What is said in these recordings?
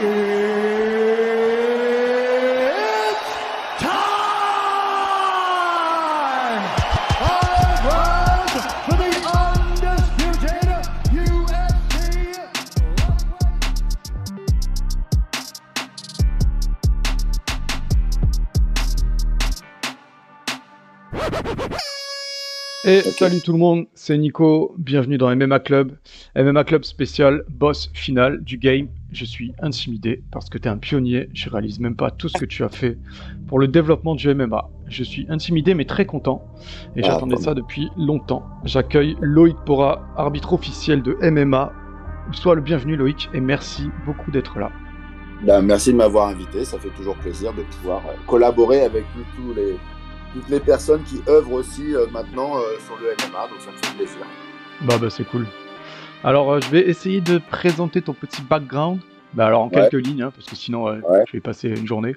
Et salut tout le monde, c'est Nico, bienvenue dans MMA Club. MMA Club spécial, boss final du game. Je suis intimidé parce que tu es un pionnier, je réalise même pas tout ce que tu as fait pour le développement du MMA. Je suis intimidé mais très content et ah, j'attendais ça depuis longtemps. J'accueille Loïc Pora, arbitre officiel de MMA. Sois le bienvenu Loïc et merci beaucoup d'être là. Ben, merci de m'avoir invité, ça fait toujours plaisir de pouvoir euh, collaborer avec tous les toutes les personnes qui œuvrent aussi euh, maintenant euh, sur le MMA, donc ça me fait plaisir. Bah, bah c'est cool. Alors, euh, je vais essayer de présenter ton petit background. Bah alors en quelques lignes, hein, parce que sinon je vais passer une journée.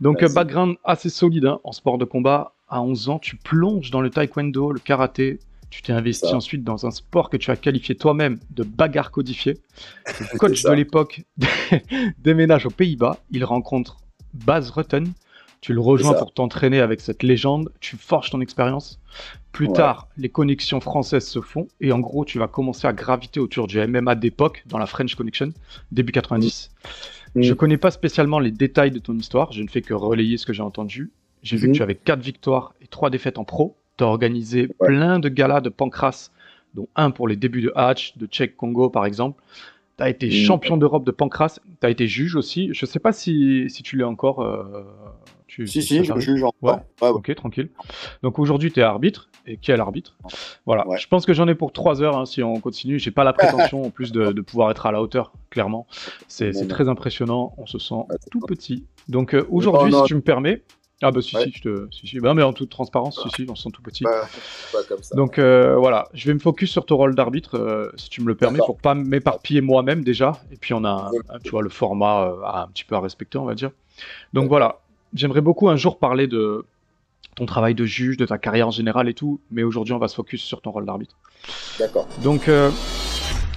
Donc background assez solide hein, en sport de combat. À 11 ans, tu plonges dans le taekwondo, le karaté. Tu t'es investi ensuite dans un sport que tu as qualifié toi-même de bagarre codifié. Le coach de l'époque déménage aux Pays-Bas. Il rencontre Baz Rutten, tu le rejoins pour t'entraîner avec cette légende, tu forges ton expérience. Plus tard, les connexions françaises se font et en gros, tu vas commencer à graviter autour du MMA d'époque dans la French Connection, début 90. Je mm. Je connais pas spécialement les détails de ton histoire, je ne fais que relayer ce que j'ai entendu. J'ai vu que mm-hmm. tu avais 4 victoires et 3 défaites en pro. Tu as organisé plein de galas de pancras, dont un pour les débuts de Hatch, de Czech Congo par exemple. Tu as été mm. champion d'Europe de pancras, tu as été juge aussi. Je sais pas si, si tu l'es encore. Euh, si, si, je juge en ouais. Ok, tranquille. Donc aujourd'hui, tu es arbitre. Et quel arbitre Voilà. Je pense que j'en ai pour 3 heures hein, si on continue. J'ai pas la prétention en plus de, pouvoir être à la hauteur, clairement. C'est très impressionnant. On se sent tout petit. Donc euh, aujourd'hui, si tu me permets. Ah bah si, si, je te... si, si. Bah, mais en toute transparence, si, si, on se sent tout petit. Bah, comme ça. Donc euh, voilà, je vais me focus sur ton rôle d'arbitre, euh, si tu me le permets, pour pas m'éparpiller moi-même déjà. Et puis on a, tu vois, le format un petit peu à respecter, on va dire. Donc voilà, j'aimerais beaucoup un jour parler de ton travail de juge, de ta carrière en général et tout, mais aujourd'hui on va se focus sur ton rôle d'arbitre. D'accord. Donc, euh,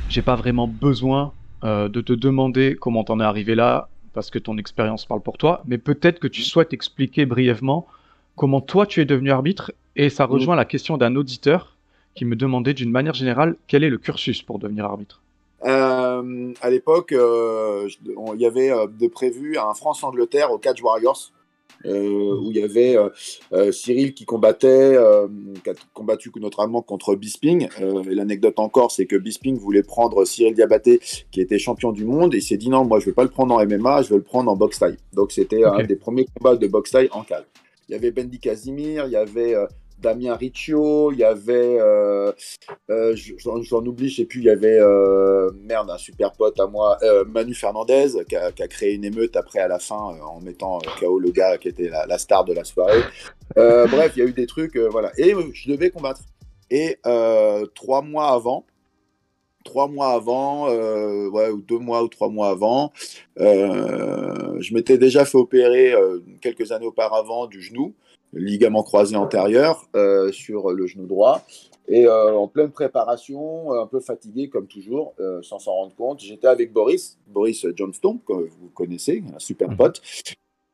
j'ai pas vraiment besoin euh, de te demander comment t'en es arrivé là, parce que ton expérience parle pour toi, mais peut-être que tu souhaites expliquer brièvement comment toi tu es devenu arbitre, et ça rejoint la question d'un auditeur qui me demandait d'une manière générale quel est le cursus pour devenir arbitre? Euh, à l'époque, il y avait de prévu un France-Angleterre au Catch Warriors. Euh, où il y avait euh, euh, Cyril qui combattait, qui a combattu notamment contre Bisping. et l'anecdote encore, c'est que Bisping voulait prendre Cyril Diabaté, qui était champion du monde, et il s'est dit non, moi je vais pas le prendre en MMA, je vais le prendre en boxe taille. Donc c'était un des premiers combats de boxe taille en calme. Il y avait Bendy Casimir, il y avait Damien Riccio, il y avait, euh, euh, j'en oublie, je sais plus, il y avait, euh, merde, un super pote à moi, Manu Fernandez, qui a, créé une émeute après à la fin en mettant KO le gars qui était la, star de la soirée. bref, il y a eu des trucs, voilà. Et je devais combattre. Et trois mois avant, trois mois avant, ouais, ou deux mois ou trois mois avant, je m'étais déjà fait opérer quelques années auparavant du genou ligament croisé antérieur euh, sur le genou droit. Et euh, en pleine préparation, un peu fatigué comme toujours, euh, sans s'en rendre compte, j'étais avec Boris, Boris Johnston, que vous connaissez, un super mhm. pote.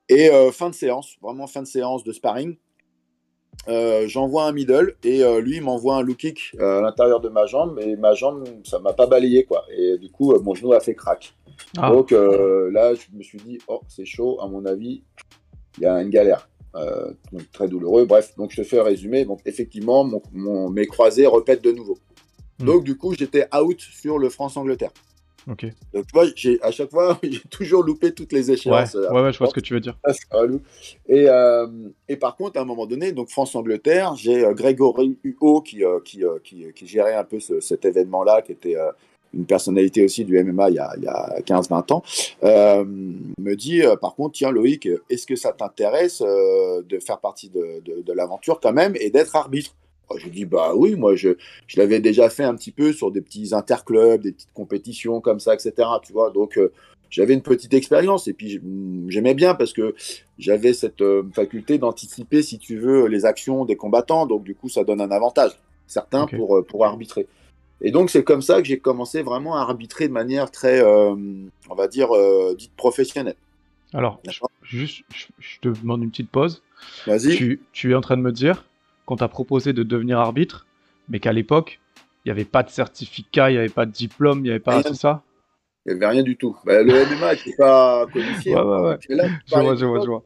Et fin de séance, vraiment fin de séance de sparring, j'envoie un middle et lui m'envoie un low kick à l'intérieur de ma jambe et ma jambe ça m'a pas balayé quoi et du coup mon genou a fait crack ah. donc là je me suis dit oh c'est chaud à mon avis il y a une galère euh, très douloureux. Bref, donc je te fais un résumé. Donc effectivement, mon, mes croisés répètent de nouveau. Hmm. Donc du coup, j'étais out sur le France-Angleterre. Ok. Donc tu vois, j'ai, à chaque fois, j'ai toujours loupé toutes les échéances. Ouais, ouais, je vois ce que tu veux dire. Et, euh, et par contre, à un moment donné, donc France-Angleterre, j'ai euh, Grégory Huot qui, qui, qui, qui, gérait un peu cet événement-là, qui était une personnalité aussi du MMA il y a, a 15-20 ans, euh, me dit euh, par contre, tiens Loïc, est-ce que ça t'intéresse euh, de faire partie de, de, l'aventure quand même et d'être arbitre? Je dis bah oui, moi je, je l'avais déjà fait un petit peu sur des petits interclubs, des petites compétitions comme ça, etc. Tu vois, donc j'avais une petite expérience et puis j'aimais bien parce que j'avais cette faculté d'anticiper, si tu veux, les actions des combattants. Donc du coup, ça donne un avantage certain pour, pour arbitrer. Et donc, c'est comme ça que j'ai commencé vraiment à arbitrer de manière très, euh, on va dire, euh, dite professionnelle. Alors, juste, je, te demande une petite pause. Vas-y. Tu, tu, es en train de me dire qu'on t'a proposé de devenir arbitre, mais qu'à l'époque, il n'y avait pas de certificat, il n'y avait pas de diplôme, il n'y avait pas. C'est ça? Il n'y avait rien du tout. Bah, le MMA n'était pas codifié. ouais, ouais, ouais. je vois, je vois, je vois.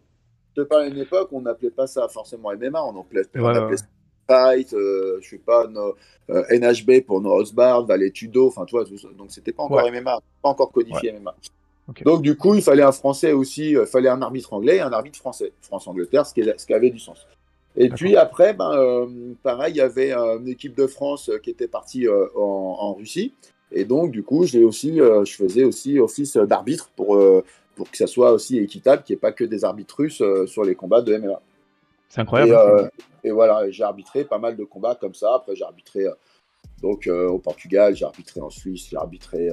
Je te parle d'une époque, on n'appelait pas ça forcément MMA, on appelait, on appelait ça Fight, euh, je sais pas, no, euh, NHB pour No Bar, Valet Tudo, enfin, tu vois, donc c'était pas encore MMA, pas encore codifié MMA. Donc, du coup, il fallait un français aussi, il fallait un arbitre anglais et un arbitre français, France-Angleterre, ce, qui ce qui avait du sens. Et puis après, ben, euh, pareil, il y avait une équipe de France qui était partie en, en, Russie. Et donc, du coup, aussi, je faisais aussi office d'arbitre pour, pour que ça soit aussi équitable, qu'il n'y ait pas que des arbitres russes sur les combats de MMA. C'est incroyable. Et, voilà, j'ai arbitré pas mal de combats comme ça. Après, j'ai arbitré donc, au Portugal, j'ai arbitré en Suisse, j'ai arbitré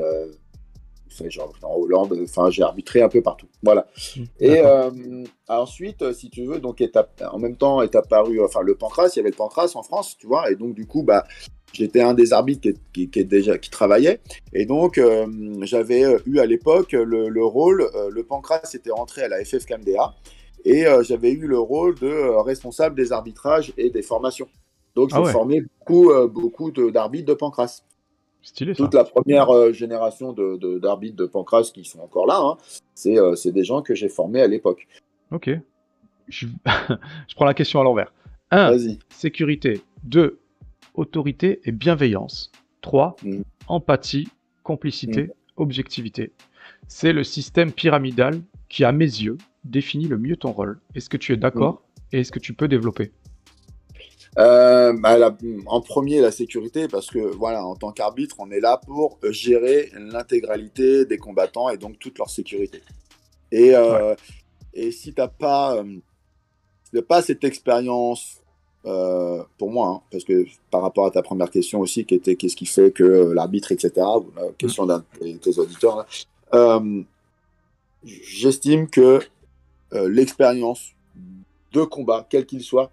en Hollande, enfin j'ai arbitré un peu partout. Voilà. Mmh, et euh, ensuite, si tu veux, donc en même temps est apparu, enfin le Pancras, il y avait le Pancras en France, tu vois, et donc du coup, bah, j'étais un des arbitres qui, qui, déjà qui travaillait, et donc euh, j'avais euh, eu à l'époque le, rôle, le Pancras était rentré à la FF et j'avais eu le rôle de responsable des arbitrages et des formations. Donc ah j'ai formé beaucoup, beaucoup d'arbitres de, de Pancras. Toute la première euh, génération d'arbitres de, de, Pancras qui sont encore là, hein, euh, c'est des gens que j'ai formés à l'époque. Ok. Je... prends la question à l'envers. 1. Sécurité. 2. Autorité et bienveillance. 3. Mm. Empathie, complicité, mm. objectivité. C'est le système pyramidal qui, à mes yeux, définit le mieux ton rôle. Est-ce que tu es d'accord mm. et est-ce que tu peux développer? Euh, bah, en premier, la sécurité, parce que voilà, en tant qu'arbitre, on est là pour gérer l'intégralité des combattants et donc toute leur sécurité. Et, euh, et si tu n'as pas, euh, pas cette expérience, pour moi, hein, parce que par rapport à ta première question aussi, qui était qu'est-ce qui fait que l'arbitre, etc., la question d'un de tes auditeurs, j'estime que l'expérience de combat, quel qu'il soit,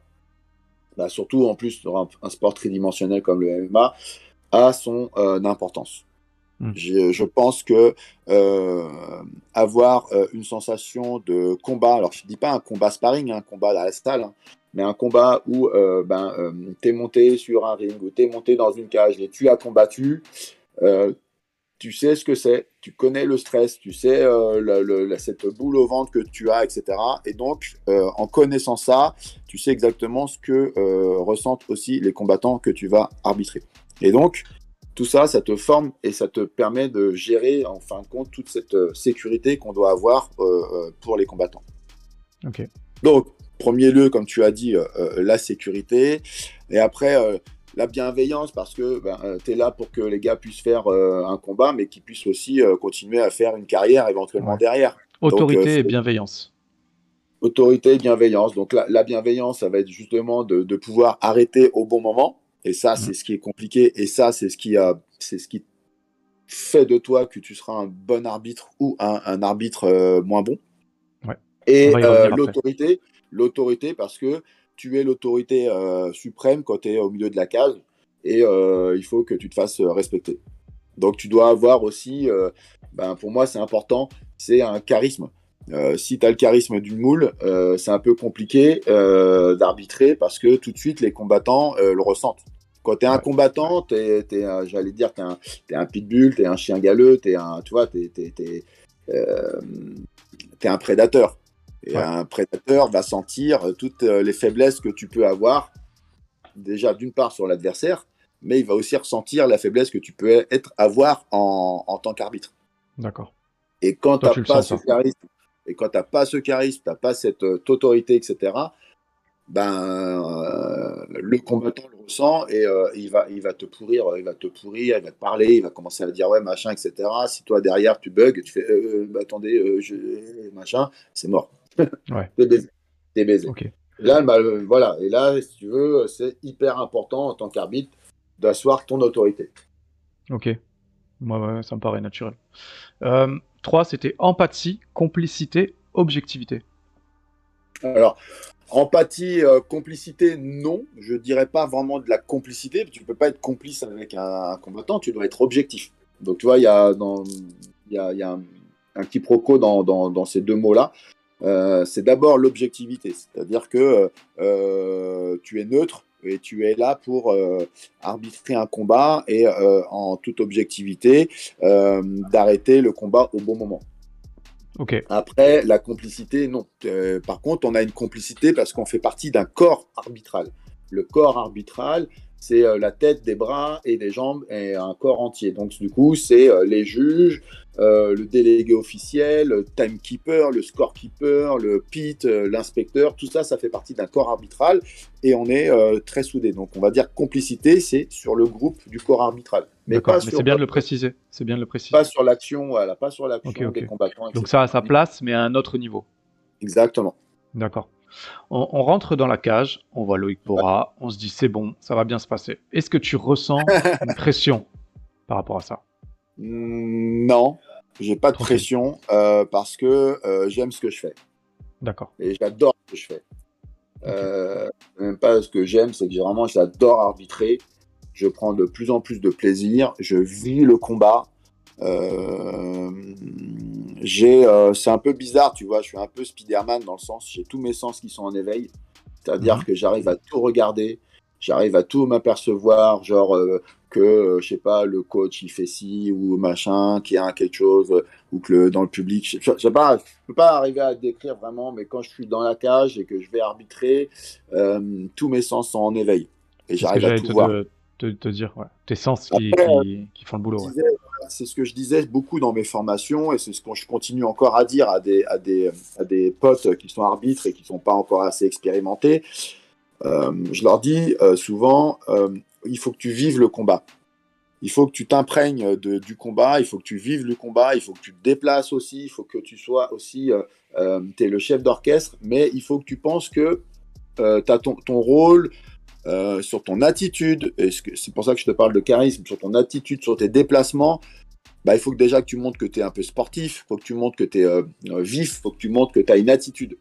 bah, surtout en plus sur un, sport tridimensionnel comme le MMA, a son euh, importance. Hmm. Je, pense que euh, avoir euh, une sensation de combat, alors je ne dis pas un combat sparring, un combat à la salle, hein, mais un combat où ben, tu es monté sur un ring, ou tu es monté dans une cage et tu as combattu, tu sais ce que c'est, tu connais le stress, tu sais euh, cette boule au ventre que tu as, etc. Et donc, euh, en connaissant ça, tu sais exactement ce que euh, ressentent aussi les combattants que tu vas arbitrer. Et donc, tout ça, ça te forme et ça te permet de gérer, en fin de compte, toute cette sécurité qu'on doit avoir pour les combattants. Ok. Donc, premier lieu, comme tu as dit, la sécurité. Et après, la bienveillance parce que ben, euh, tu es là pour que les gars puissent faire euh, un combat, mais qu'ils puissent aussi euh, continuer à faire une carrière éventuellement derrière. Autorité et bienveillance. Autorité et bienveillance. Donc la, bienveillance, ça va être justement de, pouvoir arrêter au bon moment. Et ça, c'est ce qui est compliqué. Et ça, c'est ce qui a, c'est ce qui fait de toi que tu seras un bon arbitre ou un, arbitre moins bon. Et l'autorité, l'autorité parce que tu es l'autorité euh, suprême quand tu es au milieu de la case et euh, il faut que tu te fasses euh, respecter. Donc tu dois avoir aussi, ben, pour moi c'est important, c'est un charisme. si tu as le charisme d'une moule, c'est un peu compliqué d'arbitrer parce que tout de suite les combattants le ressentent. Quand tu es un combattant, es, j'allais dire, tu es, un pitbull, tu es un chien galeux, tu es, un, tu vois, es, un prédateur. Et un prédateur va sentir toutes euh, les faiblesses que tu peux avoir, déjà d'une part sur l'adversaire, mais il va aussi ressentir la faiblesse que tu peux être, avoir en, tant qu'arbitre. D'accord. Et quand tu n'as pas, ce charisme, et quand tu pas ce charisme, pas cette euh, autorité, etc., ben, euh, le combattant le ressent et il, va, il va te pourrir, il va te pourrir, il va te parler, il va commencer à dire ouais, machin, etc. Si toi derrière tu bugs, tu fais bah, attendez, je... machin, c'est mort. Ouais. T'es baisé. Là, bah, euh, voilà. Et là, si tu veux, c'est hyper important en tant qu'arbitre d'asseoir ton autorité. Ok. Moi, ça me paraît naturel. Euh, 3, c'était empathie, complicité, objectivité. Alors, empathie, euh, complicité, non. Je dirais pas vraiment de la complicité. Tu peux pas être complice avec un, combattant, tu dois être objectif. Donc, tu vois, il y a, dans, y a, y a un, un quiproquo dans, dans, dans ces deux mots-là. Euh, c'est d'abord l'objectivité, c'est-à-dire que euh, tu es neutre et tu es là pour euh, arbitrer un combat et en toute objectivité d'arrêter le combat au bon moment. Après, la complicité, non. par contre, on a une complicité parce qu'on fait partie d'un corps arbitral. Le corps arbitral, c'est la tête, des bras et des jambes et un corps entier. Donc du coup, c'est les juges, euh, le délégué officiel, le timekeeper, le scorekeeper, le pit, l'inspecteur, tout ça, ça fait partie d'un corps arbitral et on est très soudés. Donc on va dire complicité, c'est sur le groupe du corps arbitral. Mais, mais c'est bien de le préciser. C'est bien de le préciser. Pas sur l'action, voilà, pas sur l'action des combattants. Donc ça a sa place, mais à un autre niveau. Exactement. D'accord. On, rentre dans la cage, on voit Loïc Bora, on se dit c'est bon, ça va bien se passer. Est-ce que tu ressens une pression par rapport à ça? Mmh, Non, j'ai pas de pression euh, parce que euh, j'aime ce que je fais. D'accord. Et j'adore ce que je fais. Euh, même pas ce que j'aime, c'est que vraiment j'adore arbitrer. Je prends de plus en plus de plaisir. Je vis le combat. J'ai, c'est un peu bizarre, tu vois, je suis un peu Spider-Man dans le sens, j'ai tous mes sens qui sont en éveil, c'est-à-dire mhm. que j'arrive à tout regarder, j'arrive à tout m'apercevoir, genre euh, que, je sais pas, le coach il fait ci ou machin, qu'il y a quelque chose, ou que le, dans le public, je, sais pas, je peux pas arriver à décrire vraiment, mais quand je suis dans la cage et que je vais arbitrer, tous mes sens sont en éveil. Et j'arrive à tout voir te, dire, ouais. tes sens qui, qui, font le boulot. C'est ce que je disais beaucoup dans mes formations et c'est ce que je continue encore à dire à des, à des, à des potes qui sont arbitres et qui ne sont pas encore assez expérimentés. Euh, je leur dis euh, souvent, euh, il faut que tu vives le combat. Il faut que tu t'imprègnes du combat, il faut que tu vives le combat, il faut que tu te déplaces aussi, il faut que tu sois aussi, tu es le chef d'orchestre, mais il faut que tu penses que tu as ton, ton rôle, euh, sur ton attitude, et c'est pour ça que je te parle de charisme, sur ton attitude, sur tes déplacements, bah, il faut que déjà que tu montres que tu es un peu sportif, il faut que tu montres que tu es euh, euh, vif, il faut que tu montres que tu as une attitude.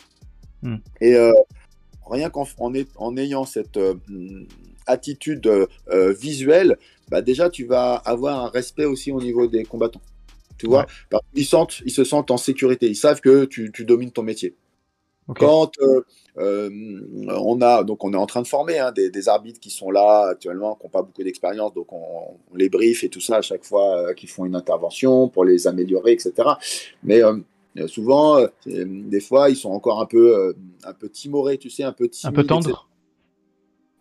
Hmm. Et rien qu'en en, ayant cette attitude visuelle, bah, déjà tu vas avoir un respect aussi au niveau des combattants. Tu vois, ils, sentent, ils se sentent en sécurité, ils savent que tu domines ton métier. Quand euh, euh, on a, donc on est en train de former hein, des, arbitres qui sont là actuellement, qui n'ont pas beaucoup d'expérience, donc on, les brief et tout ça à chaque fois euh, qu'ils font une intervention pour les améliorer, etc. Mais souvent, des fois, ils sont encore un peu, un peu timorés, tu sais, un peu timides. Un peu tendre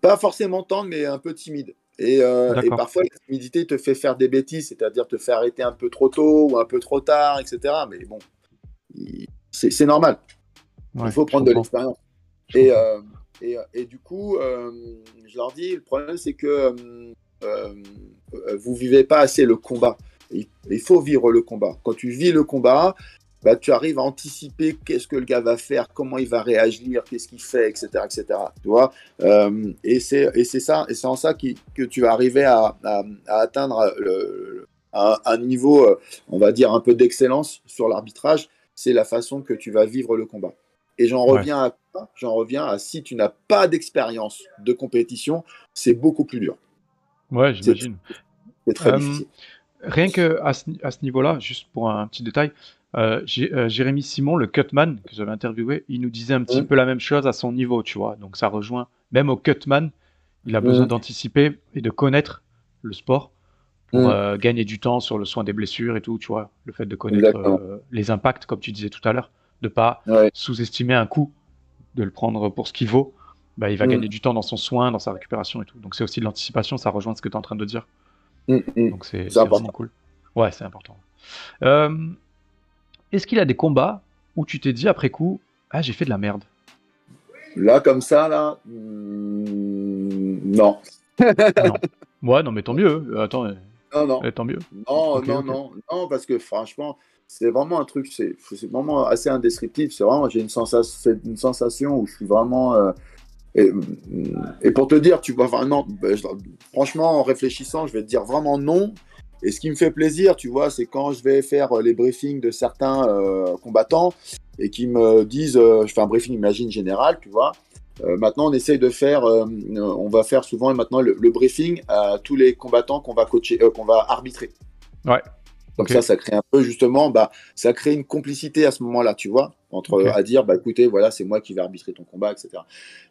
Pas forcément tendre, mais un peu timide. Et, et, parfois, la timidité te fait faire des bêtises, c'est-à-dire te faire arrêter un peu trop tôt ou un peu trop tard, etc. Mais bon, c'est normal. Il faut prendre de l'expérience. Et, euh, et, et, du coup, euh, je leur dis, le problème, c'est que euh, vous vivez pas assez le combat. Il, faut vivre le combat. Quand tu vis le combat, bah, tu arrives à anticiper qu'est-ce que le gars va faire, comment il va réagir, qu'est-ce qu'il fait, etc., etc. Tu vois et c'est et c'est ça, et c'est en ça que tu vas arriver à, à, atteindre le, un, un, niveau, on va dire un peu d'excellence sur l'arbitrage. C'est la façon que tu vas vivre le combat. Et j'en reviens à J'en reviens à si tu n'as pas d'expérience de compétition, c'est beaucoup plus dur. Ouais, j'imagine. C'est très euh, difficile. Rien que à ce, niveau-là, juste pour un petit détail, euh, euh, Jérémy Simon, le cutman que j'avais interviewé, il nous disait un petit mmh. peu la même chose à son niveau, tu vois. Donc ça rejoint, même au cutman, il a besoin mmh. d'anticiper et de connaître le sport pour mmh. gagner du temps sur le soin des blessures et tout, tu vois. Le fait de connaître les impacts, comme tu disais tout à l'heure de pas sous-estimer un coup, de le prendre pour ce qu'il vaut. Bah, il va mm. gagner du temps dans son soin, dans sa récupération et tout. Donc c'est aussi de l'anticipation, ça rejoint ce que tu es en train de dire. Mm, mm. Donc c'est vraiment cool. Ouais, c'est important. Euh, est-ce qu'il a des combats où tu t'es dit après coup, ah j'ai fait de la merde Là, comme ça, là, non. non. Ouais, non, mais tant mieux. Attends, non, non. Eh, tant mieux. Non, non, non, non, parce que franchement, c'est vraiment un truc, c'est vraiment assez indescriptible. C'est vraiment, j'ai une sensation, une sensation où je suis vraiment. Euh, et, pour te dire, tu vois, enfin, non, ben, franchement, en réfléchissant, je vais te dire vraiment non. Et ce qui me fait plaisir, tu vois, c'est quand je vais faire les briefings de certains euh, combattants, et qui me disent, je fais un briefing, imagine général, tu vois. maintenant, on essaye de faire, on va faire souvent maintenant le, le, briefing à tous les combattants qu'on va coacher, qu'on va arbitrer. Ouais. Donc ça, ça crée un peu justement, bah, ça crée une complicité à ce moment-là, tu vois, entre à dire, bah écoutez, voilà, c'est moi qui vais arbitrer ton combat, etc.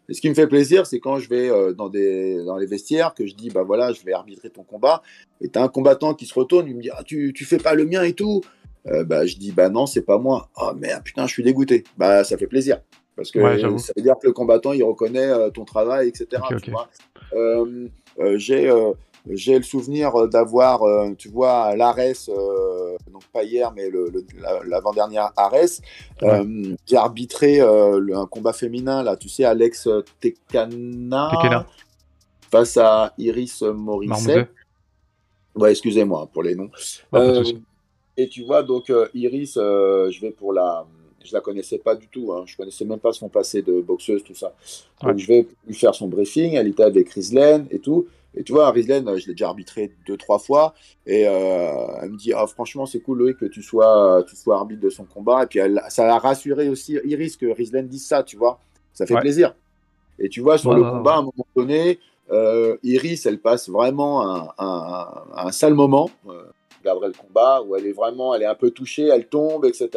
Et ce qui me fait plaisir, c'est quand je vais euh, dans des dans les vestiaires que je dis, bah voilà, je vais arbitrer ton combat, et t'as un combattant qui se retourne, il me dit, ah, tu tu fais pas le mien et tout. Euh, bah je dis, bah non, c'est pas moi. Ah oh, merde, putain, je suis dégoûté. Bah ça fait plaisir. Parce que ça veut dire que le combattant, il reconnaît euh, ton travail, etc. Tu vois j'ai j'ai le souvenir euh, d'avoir, euh, tu vois, l'Ares, euh, donc pas hier, mais l'avant-dernière Ares, qui a arbitré un combat féminin, là, tu sais, Alex Tekana, face à Iris Morisset. Ouais, excusez-moi pour les noms. et tu vois, donc Iris, je vais pour la je la connaissais pas du tout. Hein. Je connaissais même pas son passé de boxeuse, tout ça. Donc je vais lui faire son briefing. Elle était avec Rizlen et tout. Et tu vois, Rizlen, je l'ai déjà arbitré deux, trois fois. Et euh, elle me dit ah, franchement, c'est cool, Loïc, que tu sois, tu sois arbitre de son combat. Et puis, elle, ça a rassuré aussi Iris que Rizlen dise ça, tu vois. Ça fait plaisir. Et tu vois, sur le combat, à un moment donné, euh, Iris, elle passe vraiment un, un, sale moment. Euh, le combat où elle est vraiment, elle est un peu touchée, elle tombe, etc.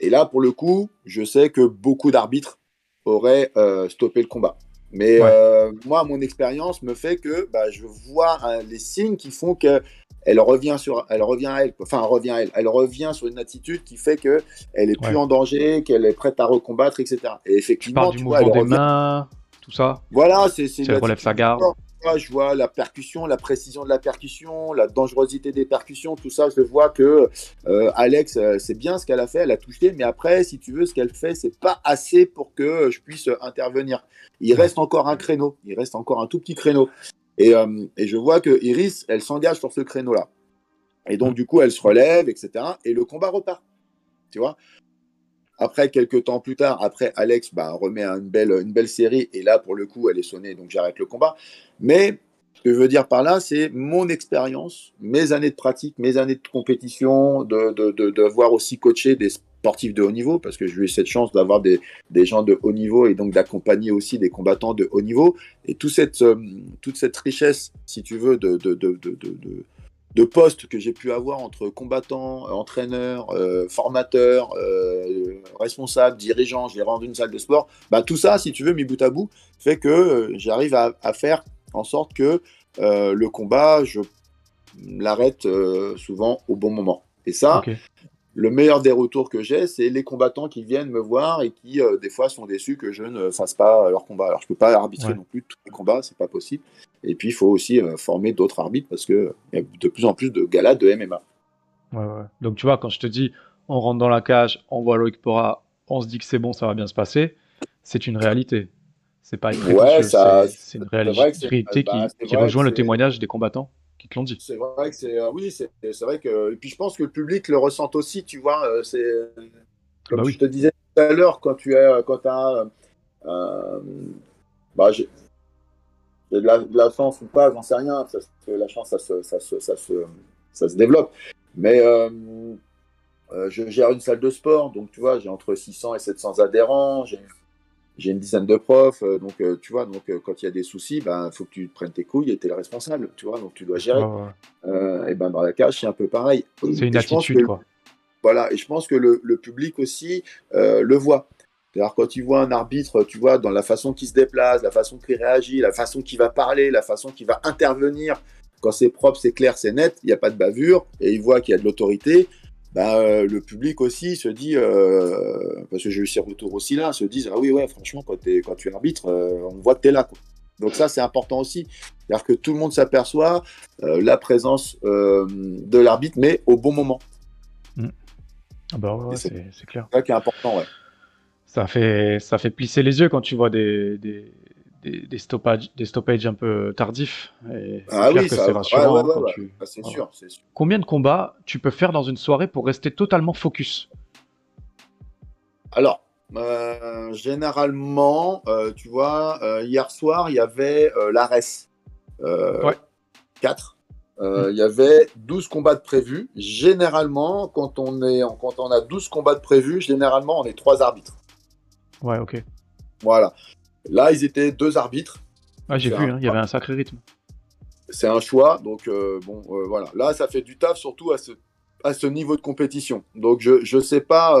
Et là, pour le coup, je sais que beaucoup d'arbitres auraient euh, stoppé le combat. Mais euh, moi, mon expérience me fait que bah, je vois hein, les signes qui font que elle revient sur, elle revient à elle, enfin, elle revient à elle, elle revient sur une attitude qui fait que elle est plus en danger, qu'elle est prête à recombattre, etc. Et effectivement, tu, vois, elle des mains, tout ça. Voilà, c'est, c'est. Elle relève sa garde je vois la percussion, la précision de la percussion, la dangerosité des percussions, tout ça, je vois que euh, Alex, euh, c'est bien ce qu'elle a fait, elle a touché, mais après, si tu veux, ce qu'elle fait, c'est pas assez pour que je puisse intervenir. Il reste encore un créneau, il reste encore un tout petit créneau. Et, euh, et je vois que Iris, elle s'engage sur ce créneau-là. Et donc, du coup, elle se relève, etc. Et le combat repart. Tu vois? Après, quelques temps plus tard, après, Alex bah, remet une belle, une belle série. Et là, pour le coup, elle est sonnée, donc j'arrête le combat. Mais ce que je veux dire par là, c'est mon expérience, mes années de pratique, mes années de compétition, de, de, de, voir aussi coacher des sportifs de haut niveau, parce que j'ai eu cette chance d'avoir des, des, gens de haut niveau et donc d'accompagner aussi des combattants de haut niveau. Et toute cette, euh, toute cette richesse, si tu veux, de, de, de, de postes que j'ai pu avoir entre combattants, entraîneurs, euh, formateurs, euh, responsables, dirigeants, gérants d'une salle de sport, bah, tout ça, si tu veux, mis bout à bout, fait que euh, j'arrive à, faire en sorte que le combat, je l'arrête souvent au bon moment. Et ça, le meilleur des retours que j'ai, c'est les combattants qui viennent me voir et qui, des fois, sont déçus que je ne fasse pas leur combat. Alors, je ne peux pas arbitrer non plus tous les combats, c'est pas possible. Et puis, il faut aussi euh, former d'autres arbitres parce qu'il y a de plus en plus de galas de MMA. Ouais, ouais. Donc, tu vois, quand je te dis, on rentre dans la cage, on voit Loïc Pora, on se dit que c'est bon, ça va bien se passer, c'est une réalité. C'est pas une ouais, c'est une réalité, bah, qui, rejoint le témoignage des combattants qui te l'ont dit. C'est vrai que c'est, euh, oui, c'est, vrai que, et puis je pense que le public le ressent aussi, tu vois, euh, c'est, comme bah je te disais tout à l'heure, quand tu es, quand as, bah, de la, de la, chance ou pas, j'en sais rien, parce que la chance, ça se, ça se, ça se, ça se développe. Mais euh, euh, je gère une salle de sport, donc tu vois, j'ai entre 600 et 700 adhérents, j'ai une dizaine de profs, euh, donc tu vois, donc quand il y a des soucis, il ben, faut que tu prennes tes couilles et tu es le responsable, tu vois, donc tu dois gérer. et ben dans la cage, c'est un peu pareil. C'est une attitude, quoi. Voilà, et je pense que le, le public aussi le voit. Alors quand tu vois un arbitre, tu vois, dans la façon qu'il se déplace, la façon qu'il réagit, la façon qu'il va parler, la façon qu'il va intervenir, quand c'est propre, c'est clair, c'est net, il n'y a pas de bavure, et il voit qu'il y a de l'autorité, bah, euh, le public aussi se dit, euh, parce que j'ai eu ces retours aussi là, se disent, ah oui, ouais, franchement, quand, quand tu es arbitre, euh, on voit que tu es là. Donc ça, c'est important aussi. C'est-à-dire que tout le monde s'aperçoit la présence de l'arbitre, mais au bon moment. Mmh. Ah bah ouais, c'est clair. C'est ça qui est important, ouais ça fait, ça fait plisser les yeux quand tu vois des, des, des, stoppages, des stoppages un peu tardifs. ah oui, c'est rassurant. c'est sûr, Combien de combats tu peux faire dans une soirée pour rester totalement focus? Alors, euh, généralement, euh, tu vois, euh, hier soir, il y avait l'ARES. ouais. 4. il y avait 12 combats de prévus. Généralement, quand on, est, quand on a 12 combats de prévus, généralement, on est trois arbitres. Ouais, ok. Voilà. Là, ils étaient deux arbitres. Ah, j'ai vu, hein, il y avait un sacré rythme. C'est un choix, donc bon, voilà. Là, ça fait du taf, surtout à ce, à ce niveau de compétition. Donc, je ne sais pas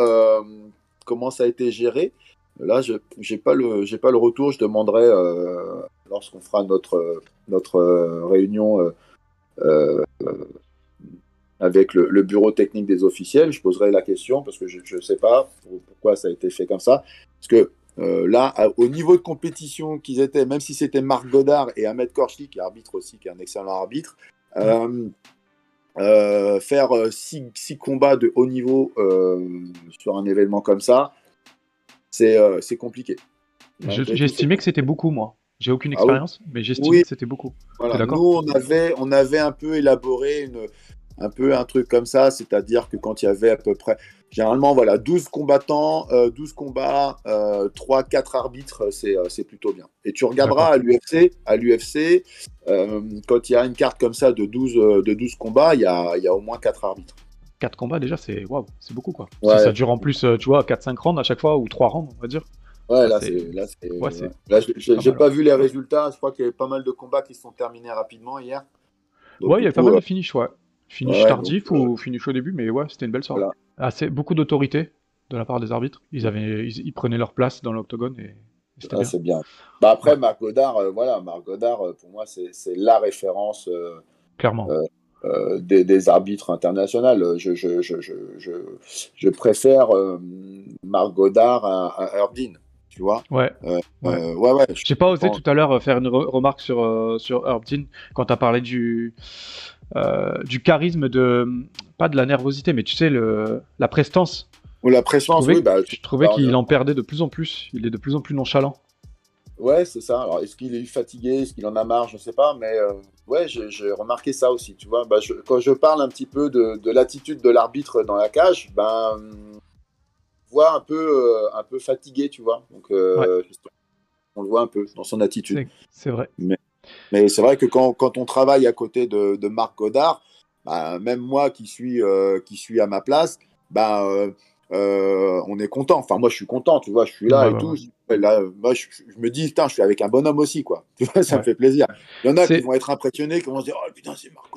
comment ça a été géré. Là, je n'ai pas, le, pas le retour. Je demanderai euh, lorsqu'on fera notre, notre euh, réunion euh, avec le, bureau technique des officiels. Je poserai la question parce que je ne sais pas pourquoi ça a été fait comme ça. Parce que là, au niveau de compétition qu'ils étaient, même si c'était Marc Godard et Ahmed Korchli, qui est arbitre aussi, qui est un excellent arbitre, faire six, six, combats de haut niveau sur un événement comme ça, euh, c'est compliqué. J'estimais que c'était beaucoup, moi. J'ai aucune ah expérience, mais j'estimais que c'était beaucoup. Nous, on avait, on avait un peu élaboré une, un peu un truc comme ça, c'est-à-dire que quand il y avait à peu près, généralement, voilà, 12 combattants, 12 euh, combats, 3-4 euh, arbitres, c'est plutôt bien. Et tu regarderas à l'UFC, à l'UFC, quand il y a une carte comme ça de 12, de 12 combats, il y a, il y a au moins 4 arbitres. 4 combats déjà, c'est waouh, c'est beaucoup quoi. ça dure en plus, euh, tu vois, 4-5 rounds à chaque fois ou 3 rounds, on va dire. Ouais, là, c'est. Là, j'ai pas vu les résultats. Je crois qu'il y avait pas mal de combats qui se sont terminés rapidement hier. ouais, il y avait pas mal de finish, ouais. Finish tardif ou finish au début, mais ouais, c'était une belle soirée. Assez, beaucoup d'autorité de la part des arbitres. Ils, avaient, ils, prenaient leur place dans l'octogone et. Ah, c'est bien. Bah après, Marc Godard, euh, voilà, Marc Godard, euh, pour moi, c'est la référence. Clairement. Euh, des, arbitres internationaux. Je, je, je, je préfère euh, Marc Godard à, à tu vois. Ouais. Euh, ouais. ouais, ouais J'ai pas osé tout à l'heure faire une remarque sur, sur Dean quand tu as parlé du, du charisme, de pas de la nervosité, mais tu sais, le, la prestance. Ou la prestance, oui. Bah, je trouvais qu'il en perdait de plus en plus. Il est de plus en plus nonchalant. Ouais, c'est ça. Alors, est-ce qu'il est fatigué? Est-ce qu'il en a marre? Je ne sais pas. Mais euh, ouais, j'ai remarqué ça aussi. Tu vois, bah, quand je parle un petit peu de, l'attitude de l'arbitre dans la cage, ben, voit un peu, euh, un peu fatigué, tu vois. Donc, euh, on le voit un peu dans son attitude. C'est vrai. Mais, mais c'est vrai que quand, quand, on travaille à côté de, de Marc Godard, bah, même moi qui suis, qui suis à ma place, ben, euh, on est content. Enfin, moi, je suis content, tu vois, je suis là et tout. Là, moi, je, me dis, putain, je suis avec un bonhomme aussi, quoi. Tu vois, ça me fait plaisir. Il y en a qui vont être impressionnés, qui vont se dire, oh putain, c'est Marc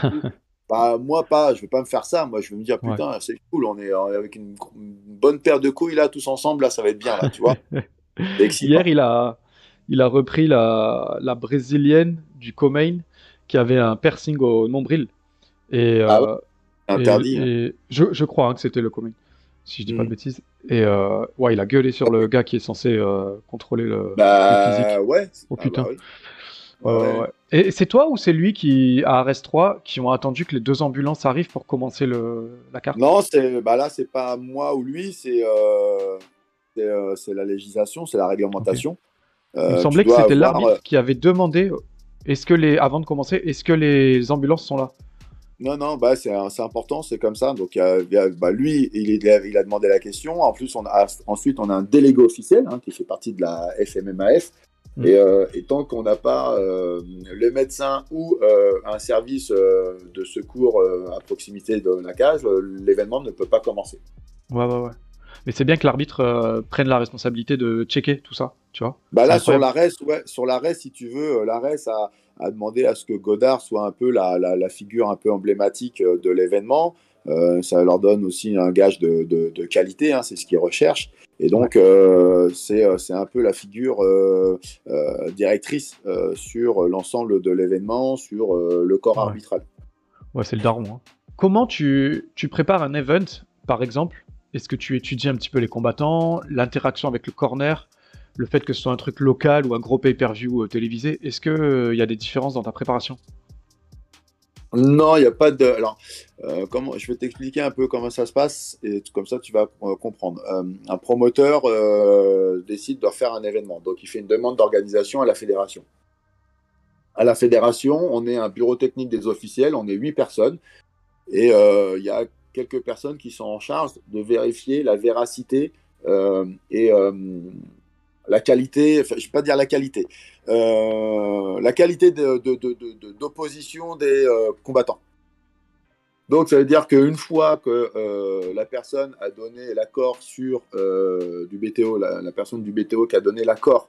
bah, moi, pas, je vais pas me faire ça. Moi, je vais me dire, putain, c'est cool, on est avec une, bonne paire de couilles là, tous ensemble, là, ça va être bien, là, tu vois. Hier, il a, il a repris la, la brésilienne du Comain qui avait un piercing au nombril. Et, ah euh, Interdit. Hein. je, je, crois hein, que c'était le comic, si je dis pas de mm. bêtises. Et euh, ouais, il a gueulé sur le gars qui est censé euh, contrôler le, bah, physique. Ouais. Oh ah putain. Bah ouais, ouais, Et c'est toi ou c'est lui qui, à Arrest 3, qui ont attendu que les deux ambulances arrivent pour commencer le, la carte? Non, c'est, bah là, c'est pas moi ou lui, c'est, euh, euh c'est, la législation, c'est la réglementation. Il me semblait que c'était l'arbitre qui avait demandé, est-ce que les, avant de commencer, est-ce que les ambulances sont là? Non, non, bah, c'est important, c'est comme ça. Donc, bah, lui, il, il, a demandé la question. En plus, on a, ensuite, on a un délégué officiel hein, qui fait partie de la FMMAF. Mm. Euh, et, tant qu'on n'a pas euh, le médecin ou euh, un service de secours à proximité de la cage, l'événement ne peut pas commencer. Ouais, ouais, ouais. Mais c'est bien que l'arbitre prenne la responsabilité de checker tout ça, tu vois. Bah là, sur l'arrêt, ouais, sur l'arrêt, si tu veux, l'arrêt, ça a demandé à ce que Godard soit un peu la, la, figure un peu emblématique euh, de l'événement. Euh, ça leur donne aussi un gage de, de, qualité, hein, c'est ce qu'ils recherchent. Et donc, euh, c'est un peu la figure directrice sur l'ensemble de l'événement, sur le corps arbitral. Ouais, c'est le daron. Hein. Comment tu, tu, prépares un event, par exemple Est-ce que tu étudies un petit peu les combattants, l'interaction avec le corner le fait que ce soit un truc local ou un gros pay-per-view euh, télévisé, est-ce qu'il il euh, y a des différences dans ta préparation? Non, il n'y a pas de. Alors, euh, comment... je vais t'expliquer un peu comment ça se passe et comme ça tu vas comprendre. un promoteur décide de faire un événement, donc il fait une demande d'organisation à la fédération. À la fédération, on est un bureau technique des officiels, on est huit personnes et il y a quelques personnes qui sont en charge de vérifier la véracité et la qualité, je ne vais pas dire la qualité, la qualité d'opposition de, des combattants. Donc, ça veut dire qu'une fois que euh, la personne a donné l'accord sur euh, du BTO, la, personne du BTO qui a donné l'accord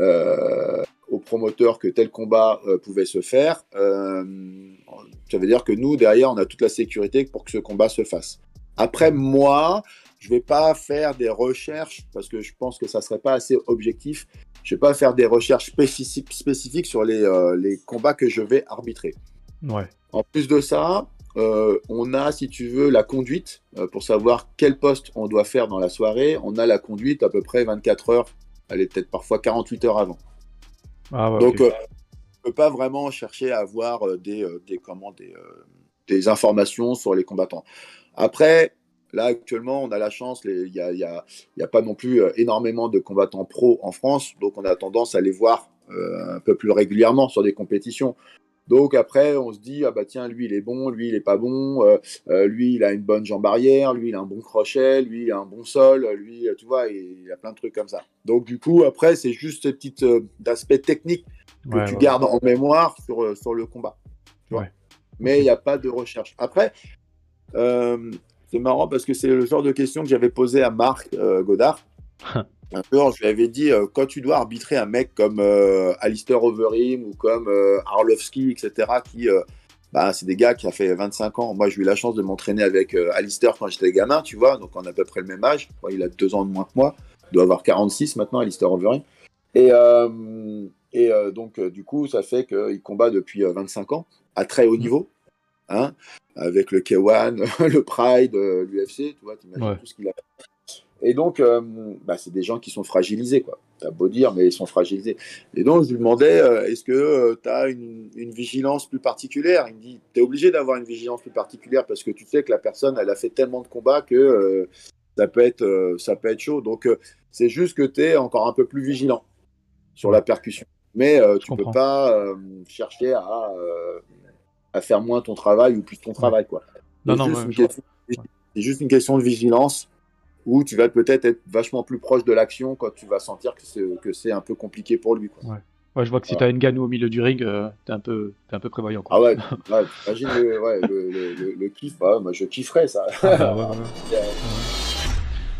euh, au promoteur que tel combat pouvait se faire, ça veut dire que nous, derrière, on a toute la sécurité pour que ce combat se fasse. Après, moi, je ne vais pas faire des recherches parce que je pense que ça ne serait pas assez objectif. Je ne vais pas faire des recherches spécifiques sur les, les combats que je vais arbitrer. Ouais. En plus de ça, euh, on a, si tu veux, la conduite euh, pour savoir quel poste on doit faire dans la soirée. On a la conduite à peu près 24 heures, elle est peut-être parfois 48 heures avant. Ah Donc, euh, on ne peut pas vraiment chercher à avoir des, des, des, informations sur les combattants. Après, là, actuellement, on a la chance, il n'y a, pas non plus énormément de combattants pro en France, donc on a tendance à les voir un peu plus régulièrement sur des compétitions. Donc après, on se dit, ah bah tiens, lui, il est bon, lui, il est pas bon, euh, euh, lui, il a une bonne jambe arrière, lui, il a un bon crochet, lui, il a un bon sol, lui, tu vois, il, a plein de trucs comme ça. Donc du coup, après, c'est juste ce petit euh, aspect technique que tu gardes en mémoire sur, sur le combat. Mais il n'y a pas de recherche. Après, c'est marrant parce que c'est le genre de question que j'avais posé à Marc Godard. Un peu, je lui avais dit, euh, quand tu dois arbitrer un mec comme euh, Alistair Overeem ou comme euh, Arlovski, etc., qui, bah, c'est des gars qui ont fait 25 ans. Moi, j'ai eu la chance de m'entraîner avec Alistair quand j'étais gamin, tu vois, donc on a à peu près le même âge. il a deux ans de moins que moi. Il doit avoir 46 maintenant, Alistair Overeem. Et, et donc, du coup, ça fait qu'il combat depuis 25 ans, à très haut niveau. Hein, avec le K1, le Pride, l'UFC, tu vois, tu imagines tout ce qu'il a fait et donc, euh, bah, c'est des gens qui sont fragilisés, quoi. T'as beau dire, mais ils sont fragilisés. Et donc, je lui demandais, euh, est-ce que euh, tu as une, vigilance plus particulière? Il me dit, tu es obligé d'avoir une vigilance plus particulière parce que tu sais que la personne, elle a fait tellement de combats que ça, peut être, ça peut être chaud. Donc, c'est juste que tu es encore un peu plus vigilant sur la percussion. Mais tu ne peux pas chercher à, à, faire moins ton travail ou plus ton travail, quoi. Non, non, c'est juste une question de vigilance où tu vas peut-être être vachement plus proche de l'action quand tu vas sentir que c'est un peu compliqué pour lui. Quoi. Ouais. ouais. je vois que si tu as une ganou au milieu du ring, euh, tu es, un peu, un peu prévoyant. Quoi. Ah ouais, imagine le, ouais, le, le, kiff, moi je kifferais ça. Ah bah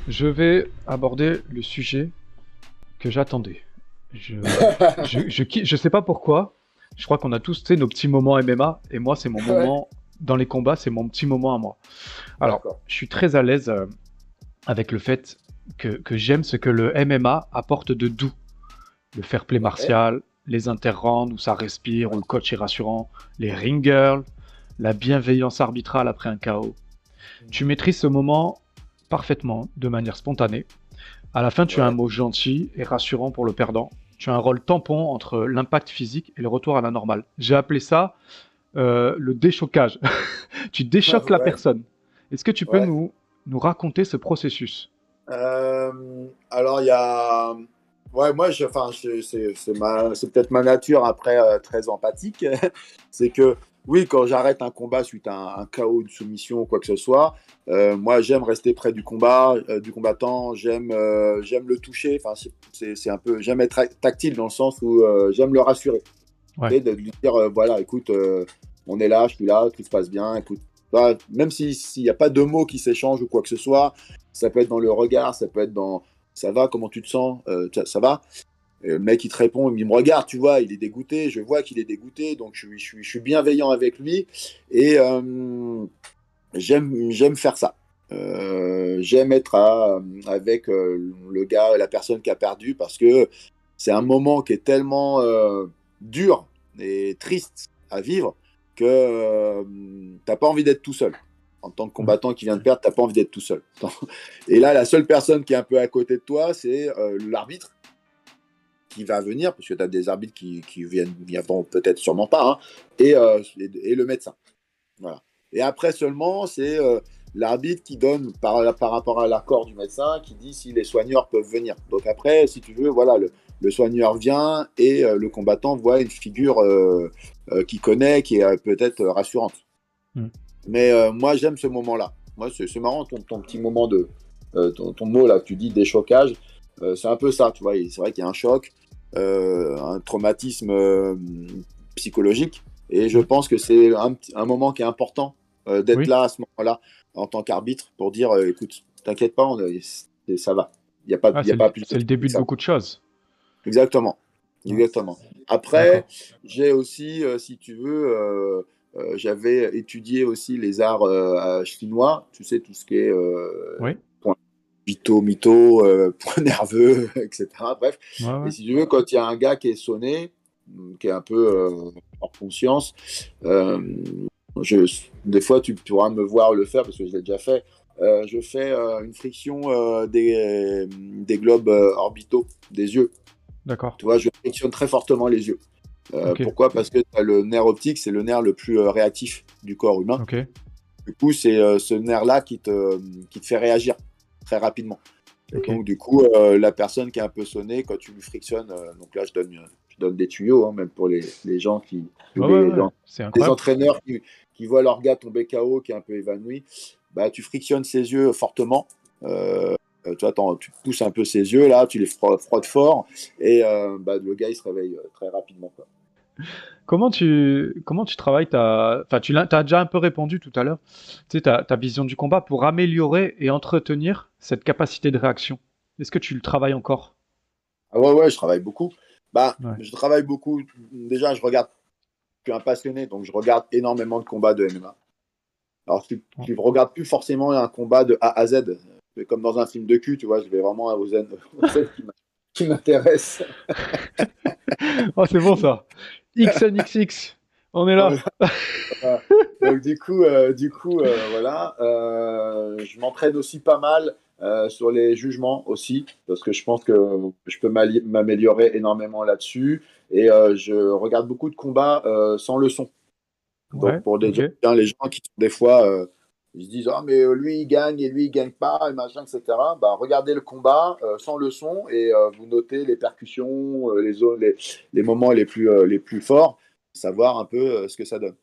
je vais aborder le sujet que j'attendais. Je, je, je, je, sais pas pourquoi, je crois qu'on a tous nos petits moments MMA, et moi c'est mon moment dans les combats, c'est mon petit moment à moi. Alors, je suis très à l'aise euh, avec le fait que, j'aime ce que le MMA apporte de doux. Le fair play martial, les interrounds où ça respire, où le coach est rassurant, les ring girls, la bienveillance arbitrale après un chaos. Tu maîtrises ce moment parfaitement, de manière spontanée. À la fin, tu as un mot gentil et rassurant pour le perdant. Tu as un rôle tampon entre l'impact physique et le retour à la normale. J'ai appelé ça euh, le déchocage. tu déchoques la personne. Est-ce que tu peux nous nous raconter ce processus euh, Alors, il y a. Ouais, moi, je, enfin, c'est peut-être ma nature après euh, très empathique. c'est que, oui, quand j'arrête un combat suite à un, chaos, une soumission ou quoi que ce soit, euh, moi, j'aime rester près du combat, du combattant. J'aime, j'aime le toucher. Enfin, c'est un peu, j'aime être tactile dans le sens où j'aime le rassurer. Et de lui dire, voilà, écoute, on est là, je suis là, tout se passe bien. Écoute, bah, même s'il n'y a pas de mots qui s'échangent ou quoi que ce soit, ça peut être dans le regard, ça peut être dans ça va, comment tu te sens, euh, ça va. le mec il te répond, il me regarde, tu vois, il est dégoûté, je vois qu'il est dégoûté, donc je, suis bienveillant avec lui et euh, j'aime faire ça. Euh, j'aime être avec le gars, la personne qui a perdu parce que c'est un moment qui est tellement dur et triste à vivre que euh, tu n'as pas envie d'être tout seul. En tant que combattant qui vient de perdre, tu n'as pas envie d'être tout seul. Et là, la seule personne qui est un peu à côté de toi, c'est euh, l'arbitre qui va venir, parce que tu as des arbitres qui, qui viennent, viendront peut-être sûrement pas, hein, euh, et, et, le médecin. Voilà. Et après seulement, c'est l'arbitre qui donne par, par rapport à l'accord du médecin, qui dit si les soigneurs peuvent venir. Donc après, si tu veux, voilà, le, le soigneur vient et le combattant voit une figure euh, qui connaît, qui est euh, peut-être rassurante. Hmm. Mais euh, moi, j'aime ce moment-là. Moi, c'est marrant ton, ton, petit moment de ton, mot là, tu dis déchocage. c'est un peu ça, tu vois. C'est vrai qu'il y a un choc, un traumatisme psychologique. Et je pense que c'est un, un, moment qui est important d'être là à ce moment-là en tant qu'arbitre pour dire écoute, t'inquiète pas, on, ça va. Il y a pas, ah, y a pas plus. C'est le début de beaucoup de choses. Exactement. Exactement. Après, j'ai aussi, si tu veux, euh, j'avais étudié aussi les arts euh, chinois, tu sais, tout ce qui est euh, oui. point vito, mytho, point nerveux, etc. Bref. Et si tu veux, quand il y a un gars qui est sonné, mm, qui est un peu en conscience, je, des fois, tu pourras me voir le faire parce que je l'ai déjà fait. je fais une friction des, des globes orbitaux des yeux. D'accord. Tu vois, je frictionne très fortement les yeux. Euh, pourquoi? Parce que le nerf optique, c'est le nerf le plus euh, réactif du corps humain. Du coup, c'est euh, ce nerf-là qui te, qui te fait réagir très rapidement. Donc, du coup, la personne qui est un peu sonnée, quand tu lui frictionnes, donc là, je donne, je donne des tuyaux, hein, même pour les, les gens qui. les, entraîneurs qui, qui, voient leur gars tomber KO, qui est un peu évanoui, bah, tu frictionnes ses yeux fortement. Euh, tu, attends, tu pousses un peu ses yeux là, tu les frottes fort et euh, bah, le gars il se réveille euh, très rapidement. Comment tu, comment tu travailles ta... Enfin, tu as, déjà un peu répondu tout à l'heure, tu sais, ta, ta, vision du combat pour améliorer et entretenir cette capacité de réaction. Est-ce que tu le travailles encore? Ah Ouais, ouais, je travaille beaucoup. Bah, Je travaille beaucoup. Déjà, je regarde, je suis un passionné, donc je regarde énormément de combats de MMA. Alors, je ne regarde plus forcément un combat de A à Z comme dans un film de cul, tu vois, je vais vraiment aux zen, qui m'intéresse. oh, c'est bon ça. XNXX, on est là. Donc du coup, euh, du coup, euh, voilà, euh, je m'entraîne aussi pas mal sur les jugements aussi, parce que je pense que je peux m'améliorer énormément là-dessus. Et je regarde beaucoup de combats sans le son. Donc pour des gens, les gens qui des fois ils se disent ah mais euh, lui il gagne et lui il gagne pas et machin etc. Bah regardez le combat euh, sans le son et euh, vous notez les percussions, les, les, les moments les plus les plus forts, savoir un peu ce que ça donne.